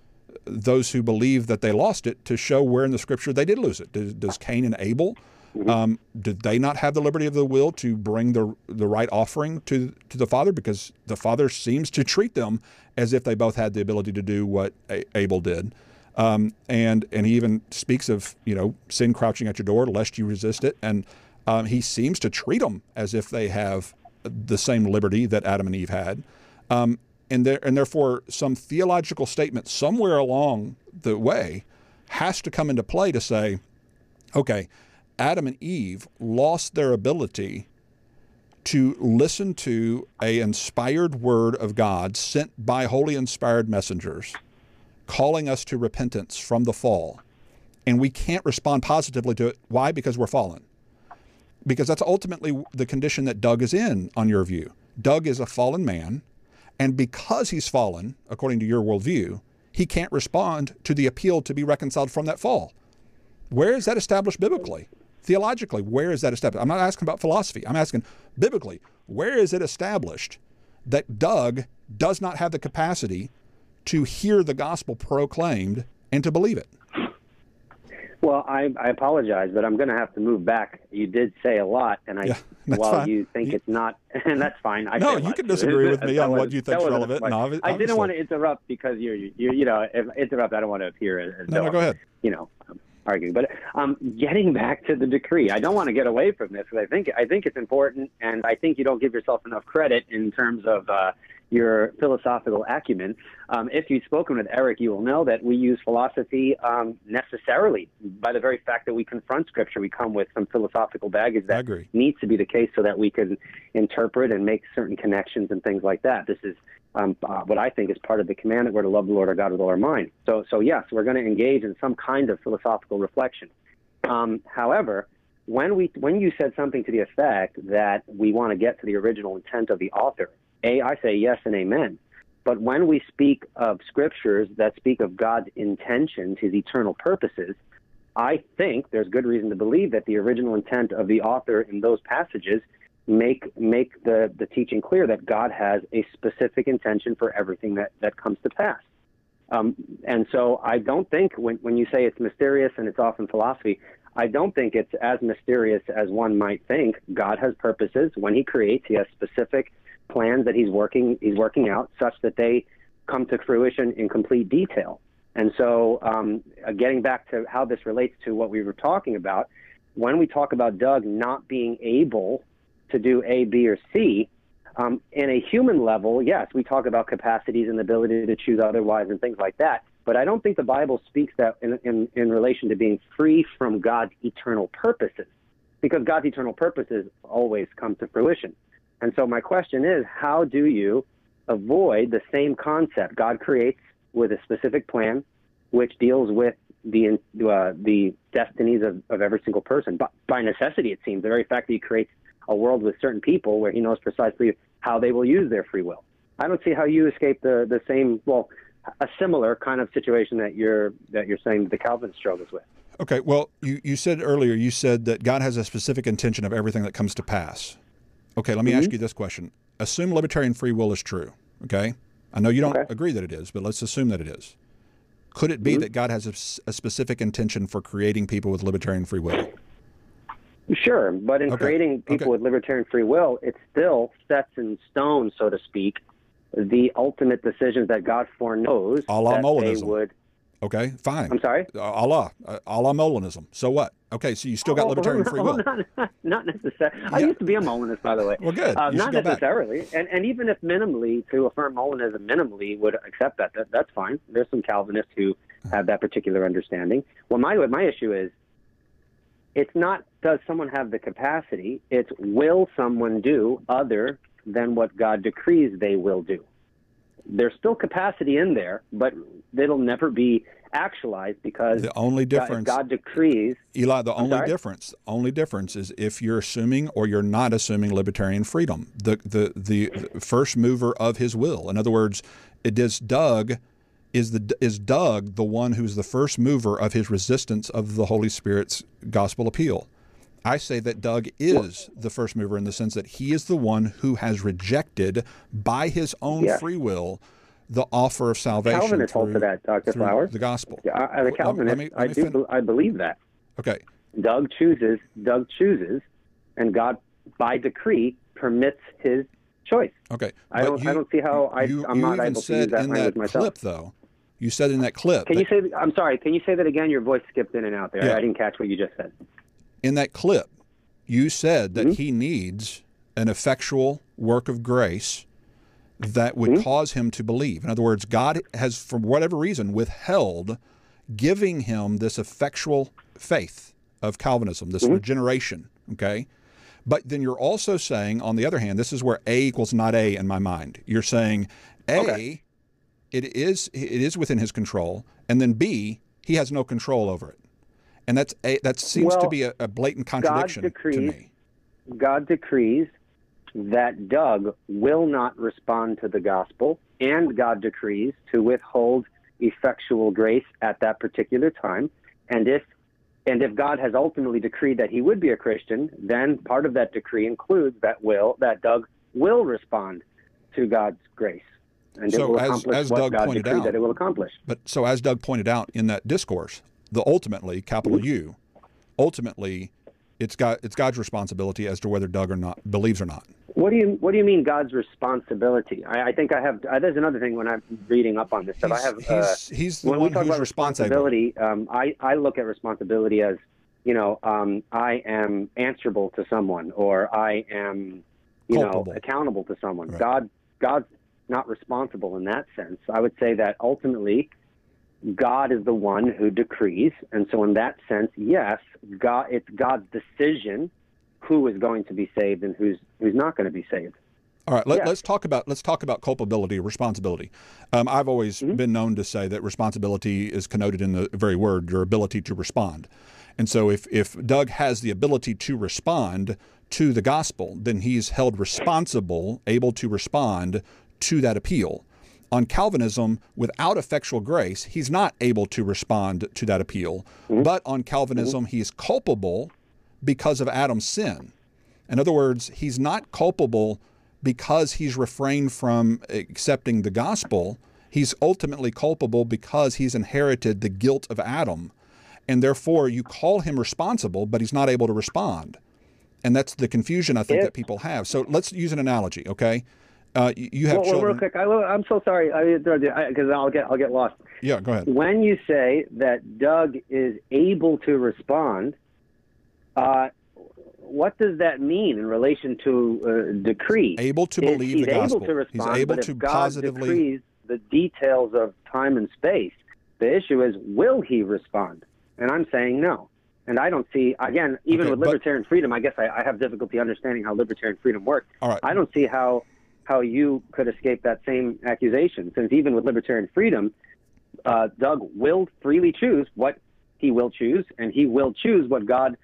those who believe that they lost it to show where in the scripture they did lose it. Does, does Cain and Abel mm-hmm. um, did they not have the liberty of the will to bring the the right offering to to the father because the father seems to treat them as if they both had the ability to do what a- Abel did. Um, and and he even speaks of you know sin crouching at your door lest you resist it and um, he seems to treat them as if they have the same liberty that Adam and Eve had. Um, and there and therefore some theological statement somewhere along the way has to come into play to say, okay, Adam and Eve lost their ability to listen to a inspired word of God sent by holy inspired messengers calling us to repentance from the fall. And we can't respond positively to it. Why? Because we're fallen. Because that's ultimately the condition that Doug is in, on your view. Doug is a fallen man and because he's fallen, according to your worldview, he can't respond to the appeal to be reconciled from that fall. Where is that established biblically? Theologically, where is that established? I'm not asking about philosophy. I'm asking biblically, where is it established that Doug does not have the capacity to hear the gospel proclaimed and to believe it? Well, I, I apologize, but I'm going to have to move back. You did say a lot, and I, yeah, while fine. you think you, it's not, and that's fine. I no, you can disagree with me on what you think is relevant. No, obviously. I didn't want to interrupt because you're, you you know, if interrupt, I don't want to appear as no, no, go ahead. You know, arguing. But um, getting back to the decree, I don't want to get away from this because I think I think it's important, and I think you don't give yourself enough credit in terms of uh, your philosophical acumen. Um, if you've spoken with Eric, you will know that we use philosophy um, necessarily by the very fact that we confront Scripture. We come with some philosophical baggage that needs to be the case so that we can interpret and make certain connections and things like that. This is um, uh, what I think is part of the commandment: we're to love the Lord our God with all our mind. So, so yes, we're going to engage in some kind of philosophical reflection. Um, however, when we when you said something to the effect that we want to get to the original intent of the author, a, I say yes and amen. But when we speak of scriptures that speak of God's intentions, his eternal purposes, I think there's good reason to believe that the original intent of the author in those passages make make the, the teaching clear that God has a specific intention for everything that, that comes to pass. Um, and so I don't think when, when you say it's mysterious and it's often philosophy, I don't think it's as mysterious as one might think. God has purposes. When he creates, he has specific plans that he's working he's working out such that they come to fruition in complete detail. And so, um, uh, getting back to how this relates to what we were talking about, when we talk about Doug not being able to do A, B, or C, um, in a human level, yes, we talk about capacities and the ability to choose otherwise and things like that. But I don't think the Bible speaks that in, in, in relation to being free from God's eternal purposes, because God's eternal purposes always come to fruition. And so my question is, how do you avoid the same concept God creates with a specific plan, which deals with the uh, the destinies of, of every single person? But by necessity, it seems the very fact that He creates a world with certain people where He knows precisely how they will use their free will. I don't see how you escape the the same well, a similar kind of situation that you're that you're saying the Calvin struggles with. Okay, well, you, you said earlier, you said that God has a specific intention of everything that comes to pass. Okay, let me mm-hmm. ask you this question. Assume libertarian free will is true. Okay. I know you don't okay. agree that it is, but let's assume that it is. Could it be Mm-hmm. that God has a specific intention for creating people with libertarian free will? Sure, but in Okay, creating people okay. with libertarian free will, it still sets in stone, so to speak, the ultimate decisions that God foreknows A la that they would. Okay, fine. I'm sorry. Allah, Allah Molinism. So what? Okay, so you still got Oh, libertarian free will. Not, not necessarily. I used to be a Molinist, by the way. Well, good. Uh, not go back. necessarily, and and even if minimally to affirm Molinism minimally would accept that, that that's fine. There's some Calvinists who have that particular understanding. Well, my my issue is, it's not does someone have the capacity. It's will someone do other than what God decrees they will do. There's still capacity in there, but it'll never be actualized because The only difference, God decrees. Eli, the only sorry? difference, only difference is if you're assuming or you're not assuming libertarian freedom. The the the first mover of his will. In other words, it is Doug. Is the is Doug the one who's the first mover of his resistance of the Holy Spirit's gospel appeal? I say that Doug is the first mover in the sense that he is the one who has rejected by his own Yes. free will the offer of salvation Calvinists hold to through- that, Dr. Flowers. the gospel. Yeah, I- as a Let- let Calvinist, me- let I do. fin- I believe that Okay. Doug chooses. Doug chooses, and God, by decree, permits his choice. Okay. I don't- I don't see how I- you, I'm you not even able to said use that in language that myself. clip, though. You said in that clip. Can you say? I'm sorry. Can you say that again? Your voice skipped in and out there. Yeah. I didn't catch what you just said. in that clip, you said Mm-hmm. that he needs an effectual work of grace that would Mm-hmm. cause him to believe. In other words, God has, for whatever reason, withheld giving him this effectual faith of Calvinism, this Mm-hmm. regeneration. Okay. But then you're also saying, on the other hand, this is where A equals not A in my mind. You're saying A, Okay. It is it is within his control, and then B, he has no control over it. And that's a, that seems to be a, a blatant contradiction decrees- to me. God decrees that Doug will not respond to the gospel, and God decrees to withhold effectual grace at that particular time. And if and if God has ultimately decreed that he would be a Christian, then part of that decree includes that will that Doug will respond to God's grace, and So it will as- accomplish as what Doug God pointed out- that it will accomplish. But so as Doug pointed out in that discourse, the ultimately capital Mm-hmm. U, ultimately, it's got it's God's responsibility as to whether Doug or not believes or not. What do you What do you mean God's responsibility? I, I think I have. Uh, there's another thing when I'm reading up on this that I He's- have. uh, he's- when one we talk about responsibility, um, I I look at responsibility as you know um, I am answerable to someone or I am you Culpable. know accountable to someone. Right. God God's not responsible in that sense. I would say that ultimately God is the one who decrees, and so in that sense, yes, God it's God's decision who is going to be saved and who's who's not going to be saved. All right, let, us talk about let's talk about culpability, responsibility. Um, I've always Mm-hmm. been known to say that responsibility is connoted in the very word, your ability to respond. And so, if if Doug has the ability to respond to the gospel, then he's held responsible, able to respond to that appeal. On Calvinism, without effectual grace, he's not able to respond to that appeal. Mm-hmm. But on Calvinism, mm-hmm. he is culpable because of Adam's sin. In other words, he's not culpable because he's refrained from accepting the gospel. He's ultimately culpable because he's inherited the guilt of Adam. And therefore, you call him responsible, but he's not able to respond. And that's the confusion I think If- that people have. So let's use an analogy, okay? Uh, you- have Well, well, real quick, I, I'm so sorry because I'll get I'll get lost. Yeah, go ahead. When you say that Doug is able to respond, uh, what does that mean in relation to uh, decree? Able to Is believe he's the gospel. able to He's respond, able but to if God positively- decrees the details of time and space. The issue is, will he respond? And I'm saying no. And I don't see, again, even Okay, with but- libertarian freedom, I guess I, I have difficulty understanding how libertarian freedom works. All right. I don't see how how you could escape that same accusation, since even with libertarian freedom, uh, Doug will freely choose what he will choose, and he will choose what God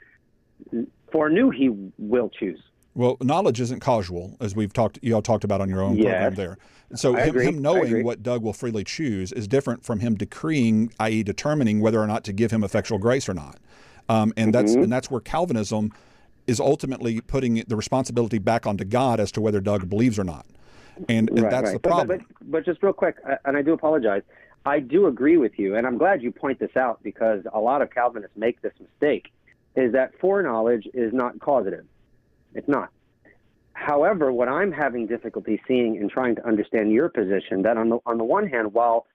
foreknew he will choose. Well, knowledge isn't causal, as we've talked. You all talked about on your own Yes. program there. So him, him knowing what Doug will freely choose is different from him decreeing, i.e., determining whether or not to give him effectual grace or not. Um, and that's Mm-hmm. and that's where Calvinism is ultimately putting the responsibility back onto God as to whether Doug believes or not. And, and Right, that's right. the problem. But, but, but just real quick, and I do apologize. I do agree with you, and I'm glad you point this out because a lot of Calvinists make this mistake: is that foreknowledge is not causative. It's not. However, what I'm having difficulty seeing and trying to understand your position that on the on the one hand, while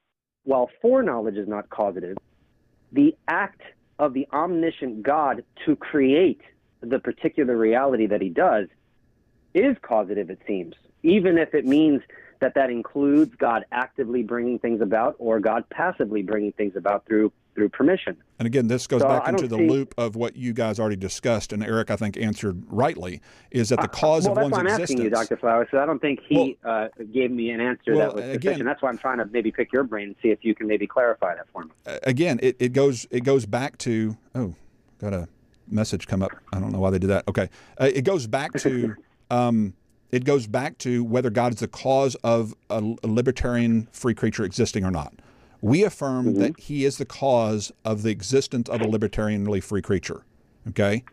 while foreknowledge is not causative, the act of the omniscient God to create the particular reality that He does is causative. It seems, even if it means that that includes God actively bringing things about or God passively bringing things about through through permission. And again, this goes So back into the see- loop of what you guys already discussed, and Eric, I think, answered rightly, is that the Uh, cause well, of that's one's why I'm existence. asking you, Dr. Flowers. So I don't think he uh, gave me an answer well, that was again- sufficient. That's why I'm trying to maybe pick your brain and see if you can maybe clarify that for me. again, it, it goes it goes back to oh, got a message come up. I don't know why they did that. Okay, uh, it goes back to um, it goes back to whether God is the cause of a, libertarian free creature existing or not. We affirm that He is the cause of the existence of a libertarianly free creature. Okay.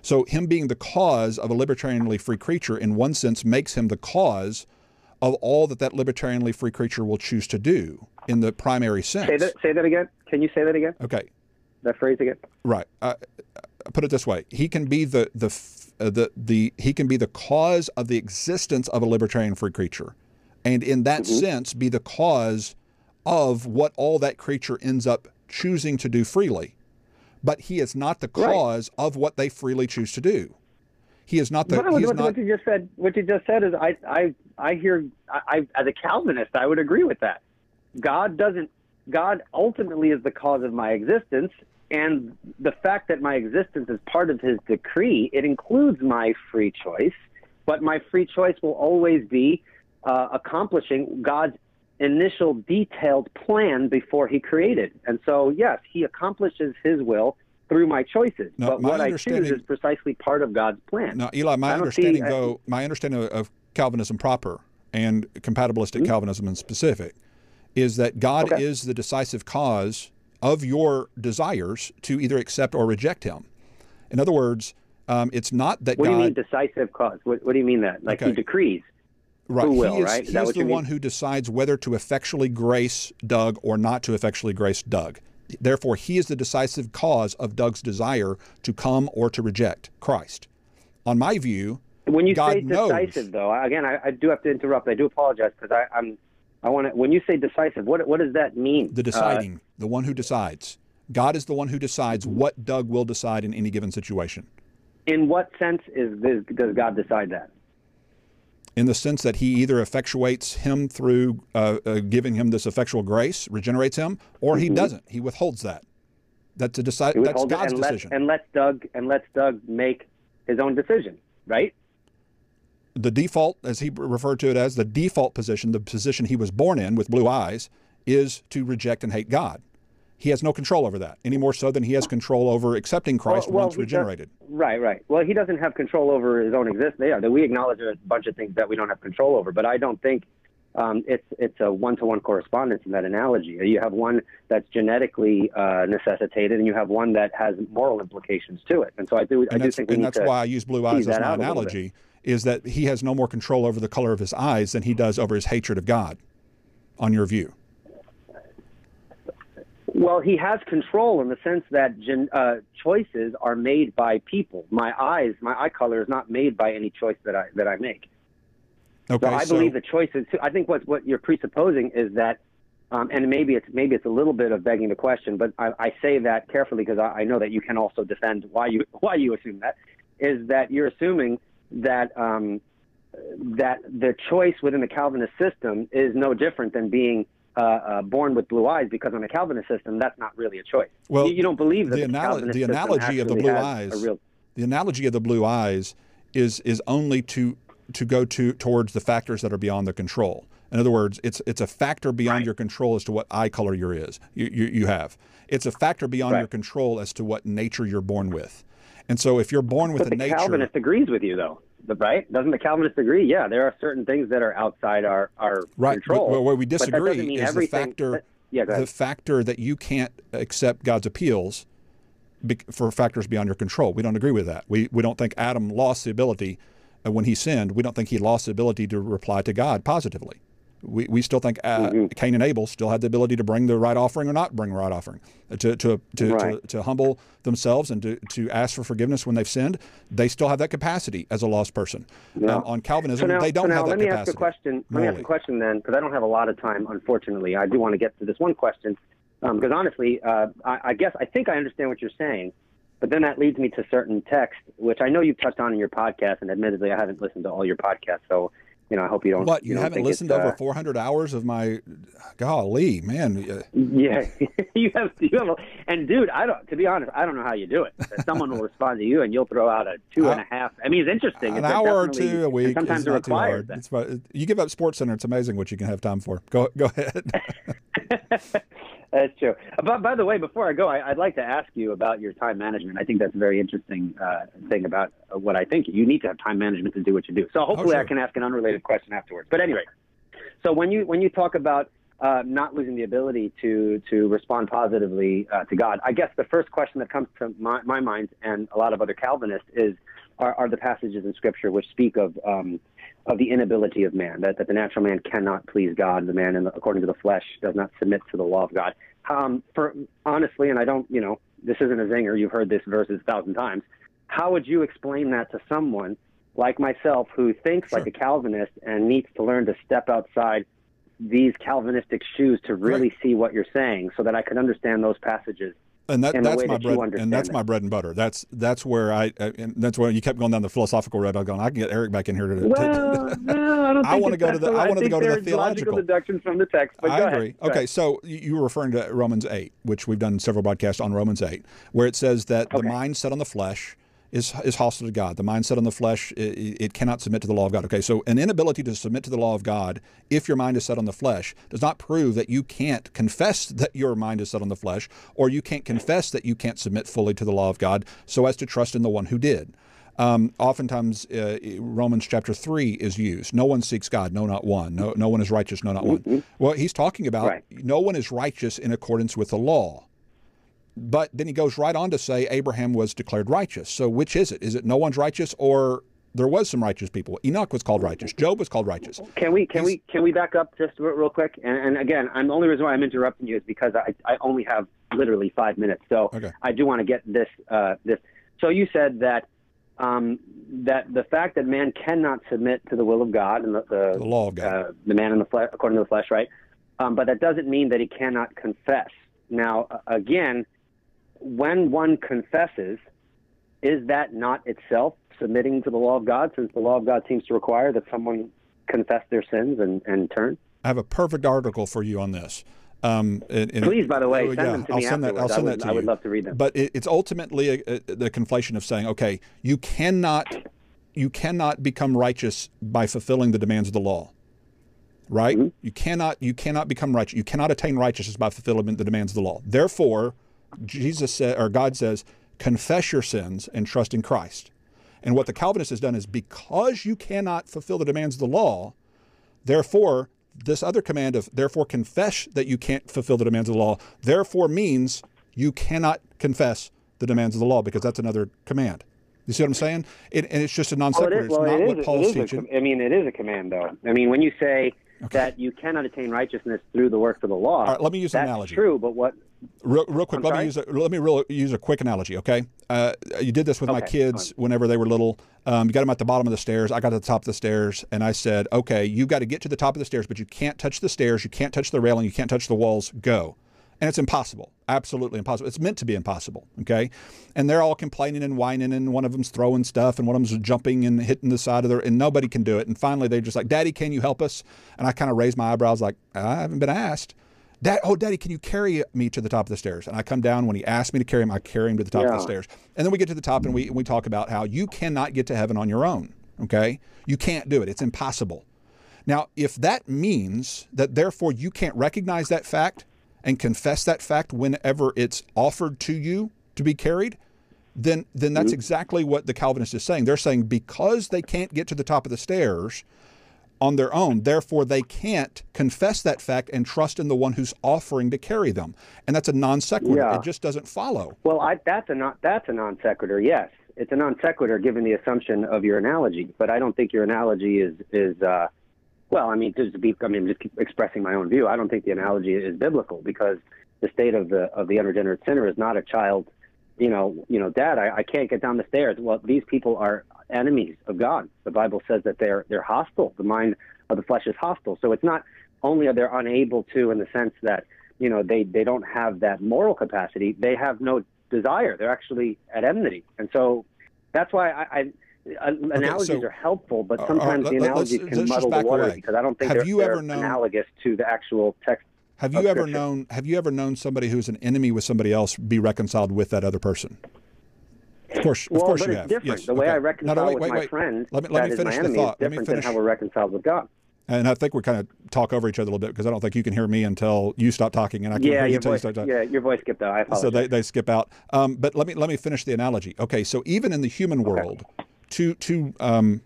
So, him being the cause of a libertarianly free creature, in one sense, makes him the cause of all that that libertarianly free creature will choose to do in the primary sense. Say that. Say that again. Can you say that again? Okay, That phrase again. right. Uh, put it this way: he can be the the uh, the the he can be the cause of the existence of a libertarian free creature, and in that sense, be the cause of what all that creature ends up choosing to do freely. But he is not the Right. cause of what they freely choose to do. He is not the. Is what, not. what you just said. What you just said is, I, I, I hear. I, I, as a Calvinist, I would agree with that. God doesn't. God ultimately is the cause of my existence, and the fact that my existence is part of His decree, it includes my free choice. But my free choice will always be uh, accomplishing God's initial detailed plan before He created. And so, yes, He accomplishes His will through my choices. No, but my what I choose is precisely part of God's plan. Now, Eli, my see- understanding, I- though, my understanding of- Calvinism proper and compatibilistic Calvinism in specific, is that God Mm-hmm. Okay. is the decisive cause of your desires to either accept or reject Him. In other words, um, it's not that What do you mean decisive cause? What, what do you mean that? Like Okay. he decrees. Right. Who he will, is, right? Is he is the one who decides whether to effectually grace Doug or not to effectually grace Doug. Therefore, he is the decisive cause of Doug's desire to come or to reject Christ. On my view, When you God say knows. decisive, though, again, I, I do have to interrupt. I do apologize because I'm. I want to. When you say decisive, what what does that mean? the Uh, deciding, the one who decides. God is the one who decides what Doug will decide in any given situation. in what sense is this, does God decide that? In the sense that he either effectuates him through uh, uh, giving him this effectual grace, regenerates him, or he doesn't. He withholds that. That's a decide. Mm-hmm. That's God's and lets decision. and lets Doug and lets Doug make his own decision, right? The default, as he referred to it as, the default position, the position he was born in with blue eyes, is to reject and hate God. He has no control over that, any more so than he has control over accepting Christ once he does- regenerated. right, right. Well, he doesn't have control over his own existence. Yeah, we acknowledge a bunch of things that we don't have control over, but I don't think um, it's it's a one-to-one correspondence in that analogy. You have one that's genetically uh, necessitated, and you have one that has moral implications to it. And so I do I do think and that's to why I use blue eyes as my analogy, is that he has no more control over the color of his eyes than he does over his hatred of God, on your view. Well, he has control in the sense that gen, uh, choices are made by people. My eyes, my eye color is not made by any choice that I that I make. Okay, so I so- believe the choices. I think what what you're presupposing is that, um, and maybe it's maybe it's a little bit of begging the question, but I, I say that carefully because I, I know that you can also defend why you why you assume that is that you're assuming that um, that the choice within the Calvinist system is no different than being uh, uh, born with blue eyes because in the Calvinist system that's not really a choice. Well, you, you don't believe that the, the, the analogy of the blue eyes real the analogy of the blue eyes is is only to to go to towards the factors that are beyond their control. In other words, it's it's a factor beyond your control as to what eye color you is you, you, you have. It's a factor beyond Right. your control as to what nature you're born with. And so if you're born with But a the nature Calvinist agrees with you, though, right? Doesn't the Calvinist agree? Yeah, there are certain things that are outside our our right, control. but where- we disagree is the factor that- yeah, the factor that you can't accept God's appeals for factors beyond your control. We don't agree with that. We we don't think Adam lost the ability uh, when he sinned. We don't think he lost the ability to reply to God positively. We, we still think uh, mm-hmm. Cain and Abel still had the ability to bring the right offering or not bring the right offering, uh, to to to, right. to, to, humble themselves and to, to ask for forgiveness when they've sinned. They still have that capacity as a lost person. Yeah. Um, on Calvinism, so now, they don't so now, have that let me capacity. Ask a question. Let me ask a question then, because I don't have a lot of time, unfortunately. I do want to get to this one question, because um, honestly, uh, I, I guess I think I understand what you're saying. But then that leads me to certain text, which I know you've touched on in your podcast, and admittedly, I haven't listened to all your podcasts, so you know, I hope you don't. What you, you haven't listened to over uh, 400 hours of my? Golly, man. Yeah, you have. You have. A, and dude, I don't. To be honest, I don't know how you do it. Someone will respond to you, and you'll throw out a two and a uh, half. I mean, it's interesting. An hour or two a week. Sometimes it requires that. It's, you give up Sports Center. It's amazing what you can have time for. Go. Go ahead. That's true. But by the way, before I go, I, would like to ask you about your time management. I think that's a very interesting uh, thing about what I think. You need to have time management to do what you do. So hopefully, oh, sure. I can ask an unrelated question afterwards. But anyway, so when you when you talk about uh, not losing the ability to to respond positively uh, to God, I guess the first question that comes to my, my mind and a lot of other Calvinists is are, are the passages in Scripture which speak of um, of the inability of man, that, that the natural man cannot please God, the man, the, according to the flesh, does not submit to the law of God. Um, for honestly, and I don't, you know, this isn't a zinger. You've heard this verses a thousand times. How would you explain that to someone like myself who thinks sure. like a Calvinist and needs to learn to step outside these Calvinistic shoes to really right. see what you're saying, so that I can understand those passages and that, that's my that bread and that's my bread and butter. That's that's where I uh, and that's where you kept going down the philosophical road. I was going. I can get Eric back in here to. Well, to, no, I don't. I want to go to the. I want to go to the theological deductions from the text. I agree. Go okay, so you were referring to Romans eight, which we've done several broadcasts on Romans eight, where it says that okay. the mind set on the flesh is is hostile to God. The mindset on the flesh it, it, cannot submit to the law of God. Okay, so an inability to submit to the law of God, if your mind is set on the flesh, does not prove that you can't confess that your mind is set on the flesh, or you can't confess that you can't submit fully to the law of God, so as to trust in the one who did. Um, oftentimes, uh, Romans chapter 3 is used. No one seeks God, no, not one. No, no one is righteous, no, not one. Mm-hmm. Well, he's talking about right. no one is righteous in accordance with the law. But then he goes right on to say Abraham was declared righteous. So which is it? Is it no one's righteous or there was some righteous people? Enoch was called righteous. Job was called righteous. Can we can He's, we can we back up just real quick? And, and, again, I'm the only reason why I'm interrupting you is because I, I only have literally five minutes. So okay. I do want to get this uh, this. So you said that um, that the fact that man cannot submit to the will of God and the, the, the law of God, uh, the man in the flesh, according to the flesh, right? Um, but that doesn't mean that he cannot confess. Now, again, when one confesses, is that not itself submitting to the law of God, since the law of God seems to require that someone confess their sins and, and turn? I have a perfect article for you on this. Um, and, and Please, by the way, send yeah, them to I'll me send afterwards. That, I'll send I would, that to you. I would love to read them. But it, it's ultimately a, a, the conflation of saying, okay, you cannot, you cannot become righteous by fulfilling the demands of the law right? Mm-hmm. You cannot you cannot become righteous. You cannot attain righteousness by fulfilling the demands of the law. Therefore, Jesus said, or God says, confess your sins and trust in Christ. And what the Calvinist has done is because you cannot fulfill the demands of the law, therefore, this other command of therefore confess that you can't fulfill the demands of the law, therefore means you cannot confess the demands of the law because that's another command. You see what I'm saying? It, and it's just a non sequitur. Well, it's not it what Paul's teaching. I mean, it is a command, though. I mean, when you say okay. that you cannot attain righteousness through the works of the law, All right, let me use an analogy. true, but what Real, real quick, let me use a, let me real, use a quick analogy. Okay, uh, you did this with okay, my kids fine. whenever they were little. Um, you got them at the bottom of the stairs. I got to the top of the stairs, and I said, "Okay, you got to get to the top of the stairs, but you can't touch the stairs. You can't touch the railing. You can't touch the walls. Go." And it's impossible, absolutely impossible. It's meant to be impossible. Okay, and they're all complaining and whining, and one of them's throwing stuff, and one of them's jumping and hitting the side of their, and nobody can do it. And finally, they're just like, "Daddy, can you help us?" And I kind of raise my eyebrows, like, "I haven't been asked." Dad, oh, Daddy, can you carry me to the top of the stairs? And I come down when he asks me to carry him. I carry him to the top yeah. of the stairs, and then we get to the top and we and we talk about how you cannot get to heaven on your own. Okay, you can't do it. It's impossible. Now, if that means that therefore you can't recognize that fact and confess that fact whenever it's offered to you to be carried, then then that's mm-hmm. exactly what the Calvinist is saying. They're saying because they can't get to the top of the stairs, on their own. Therefore, they can't confess that fact and trust in the one who's offering to carry them. And that's a non sequitur. Yeah. It just doesn't follow. Well, I, that's a not that's a non sequitur. Yes, it's a non sequitur given the assumption of your analogy. But I don't think your analogy is is uh, Well, I mean, just to be, I mean, just expressing my own view. I don't think the analogy is biblical because the state of the of the unregenerate sinner is not a child. You know, you know, Dad, I, I can't get down the stairs. Well, these people are enemies of God. The Bible says that they're they're hostile. The mind of the flesh is hostile. So it's not only are they unable to, in the sense that you know they they don't have that moral capacity. They have no desire. They're actually at enmity, and so that's why I. I analogies so- are helpful, but right, sometimes let- the let- let's- can let's muddle the water away. because I don't think Have they're, you they're known- analogous to the actual text. Have you ever known? Have you ever known somebody who's an enemy with somebody else be reconciled with that other person? Of course, of course but you it's have. different. Yes, the way okay. I No, no, reconcile wait, with wait, my wait. friend Let me let that me is finish my the enemy is different than how we're reconciled with God. And I think we're kind of talk over each other a little bit because I don't think you can hear me until you stop talking, and I can Yeah, hear you your until you voice. start talking. Yeah, your voice skipped out. I apologize. So they, they skip out. Um, but let me let me finish the analogy. Okay, so even in the human world, two two um,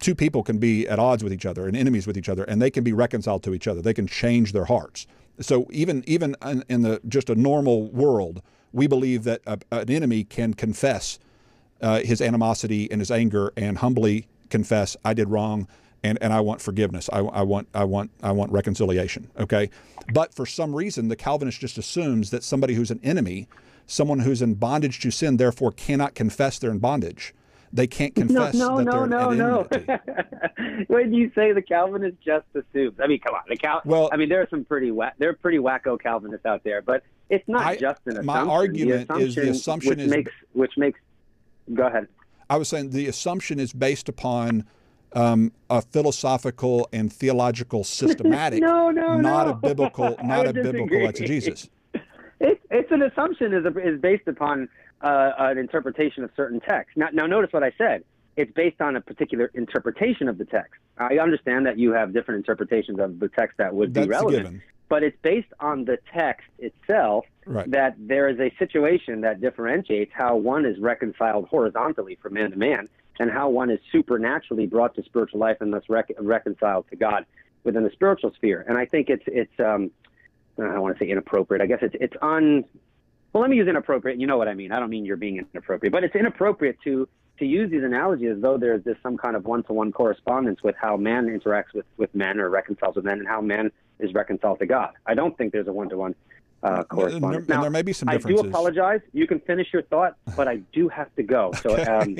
two people can be at odds with each other and enemies with each other, and they can be reconciled to each other. They can change their hearts. So even even in, the just a normal world, we believe that a, an enemy can confess uh, his animosity and his anger and humbly confess, "I did wrong." And, and I want forgiveness. I, I want I want I want reconciliation. Okay, but for some reason, the Calvinist just assumes that somebody who's an enemy, someone who's in bondage to sin, therefore cannot confess they're in bondage. They can't confess no, that no, they're no, no. when you say the Calvinist just assumes, I mean, come on, the Cal. Well- I mean, there are some pretty wha- there are pretty wacko Calvinists out there, but it's not I- just an assumption. my argument is the assumption which is- makes which makes. Go ahead. I was saying the assumption is based upon um, a philosophical and theological systematic, No, no, not no. a biblical, not a would biblical exegesis. It's it's an assumption is is based upon uh, an interpretation of certain texts. Now, now notice what I said. It's based on a particular interpretation of the text. I understand that you have different interpretations of the text that would That's be relevant, but it's based on the text itself Right. that there is a situation that differentiates how one is reconciled horizontally from man to man and how one is supernaturally brought to spiritual life and thus rec- reconciled to God within the spiritual sphere. And I think it's it's um, I don't want to say inappropriate. I guess it's it's un. Well, let me use inappropriate. You know what I mean. I don't mean you're being inappropriate, but it's inappropriate to to use these analogies as though there's this some kind of one-to-one correspondence with how man interacts with with men or reconciles with men and how man is reconciled to God. I don't think there's a one-to-one uh, correspondence. and there may be some I do apologize. You can finish your thought, but I do have to go. So um,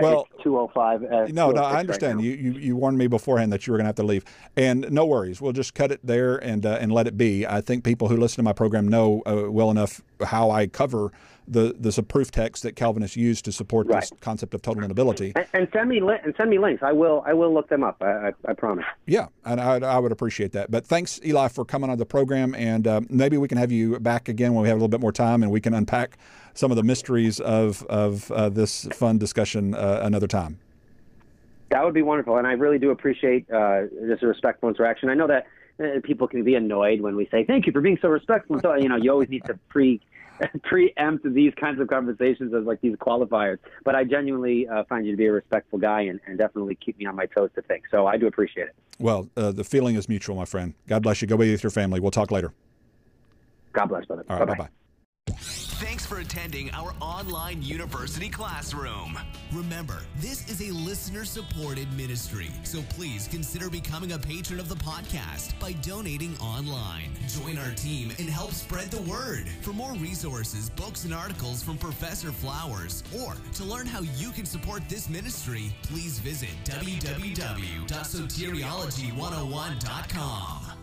Well, it's 205. Uh, No, no, I understand. now. you, you you warned me beforehand that you were going to have to leave, and no worries. We'll just cut it there and uh, and let it be. I think people who listen to my program know uh, well enough how I cover the the proof text that Calvinists use to support this concept of total inability. And, and send me li- and send me links. I will. I will look them up. I, I, I promise. Yeah, and I, I would appreciate that. But thanks, Eli, for coming on the program, and uh, maybe we can have you back again when we have a little bit more time, and we can unpack some of the mysteries of of uh, this fun discussion uh, another time. That would be wonderful, and I really do appreciate uh, this respectful interaction. I know that uh, people can be annoyed when we say thank you for being so respectful. So you know, you always need to pre preempt these kinds of conversations as like these qualifiers. But I genuinely uh, find you to be a respectful guy, and, and definitely keep me on my toes to think. So I do appreciate it. Well, uh, the feeling is mutual, my friend. God bless you. Go be with your family. We'll talk later. God bless, brother. All right, bye bye. Thanks for attending our online university classroom. Remember, this is a listener supported ministry, so please consider becoming a patron of the podcast by donating online. Join our team and help spread the word. For more resources, books, and articles from Professor Flowers, or to learn how you can support this ministry, please visit www.soteriology101.com.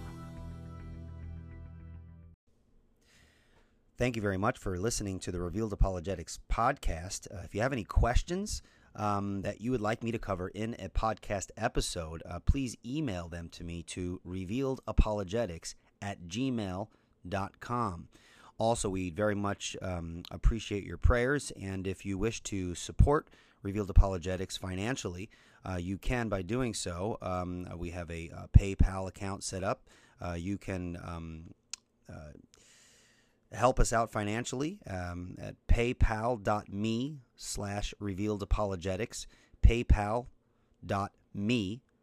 Thank you very much for listening to the Revealed Apologetics podcast. Uh, if you have any questions um, that you would like me to cover in a podcast episode, uh, please email them to me to revealedapologetics at gmail.com. Also, we very much um, appreciate your prayers, and if you wish to support Revealed Apologetics financially, uh, you can by doing so. Um, we have a, uh PayPal account set up. Uh, you can um, uh, help us out financially um, at paypal.me slash revealed apologetics paypal.me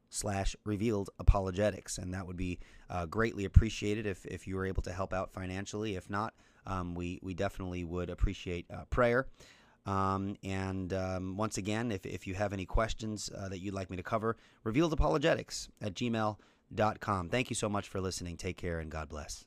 slash revealed apologetics and that would be uh, greatly appreciated if, if you were able to help out financially if not um, we, we definitely would appreciate uh, prayer um, and um, once again if, if you have any questions uh, that you'd like me to cover revealed apologetics at gmail.com. Thank you so much for listening. Take care and God bless.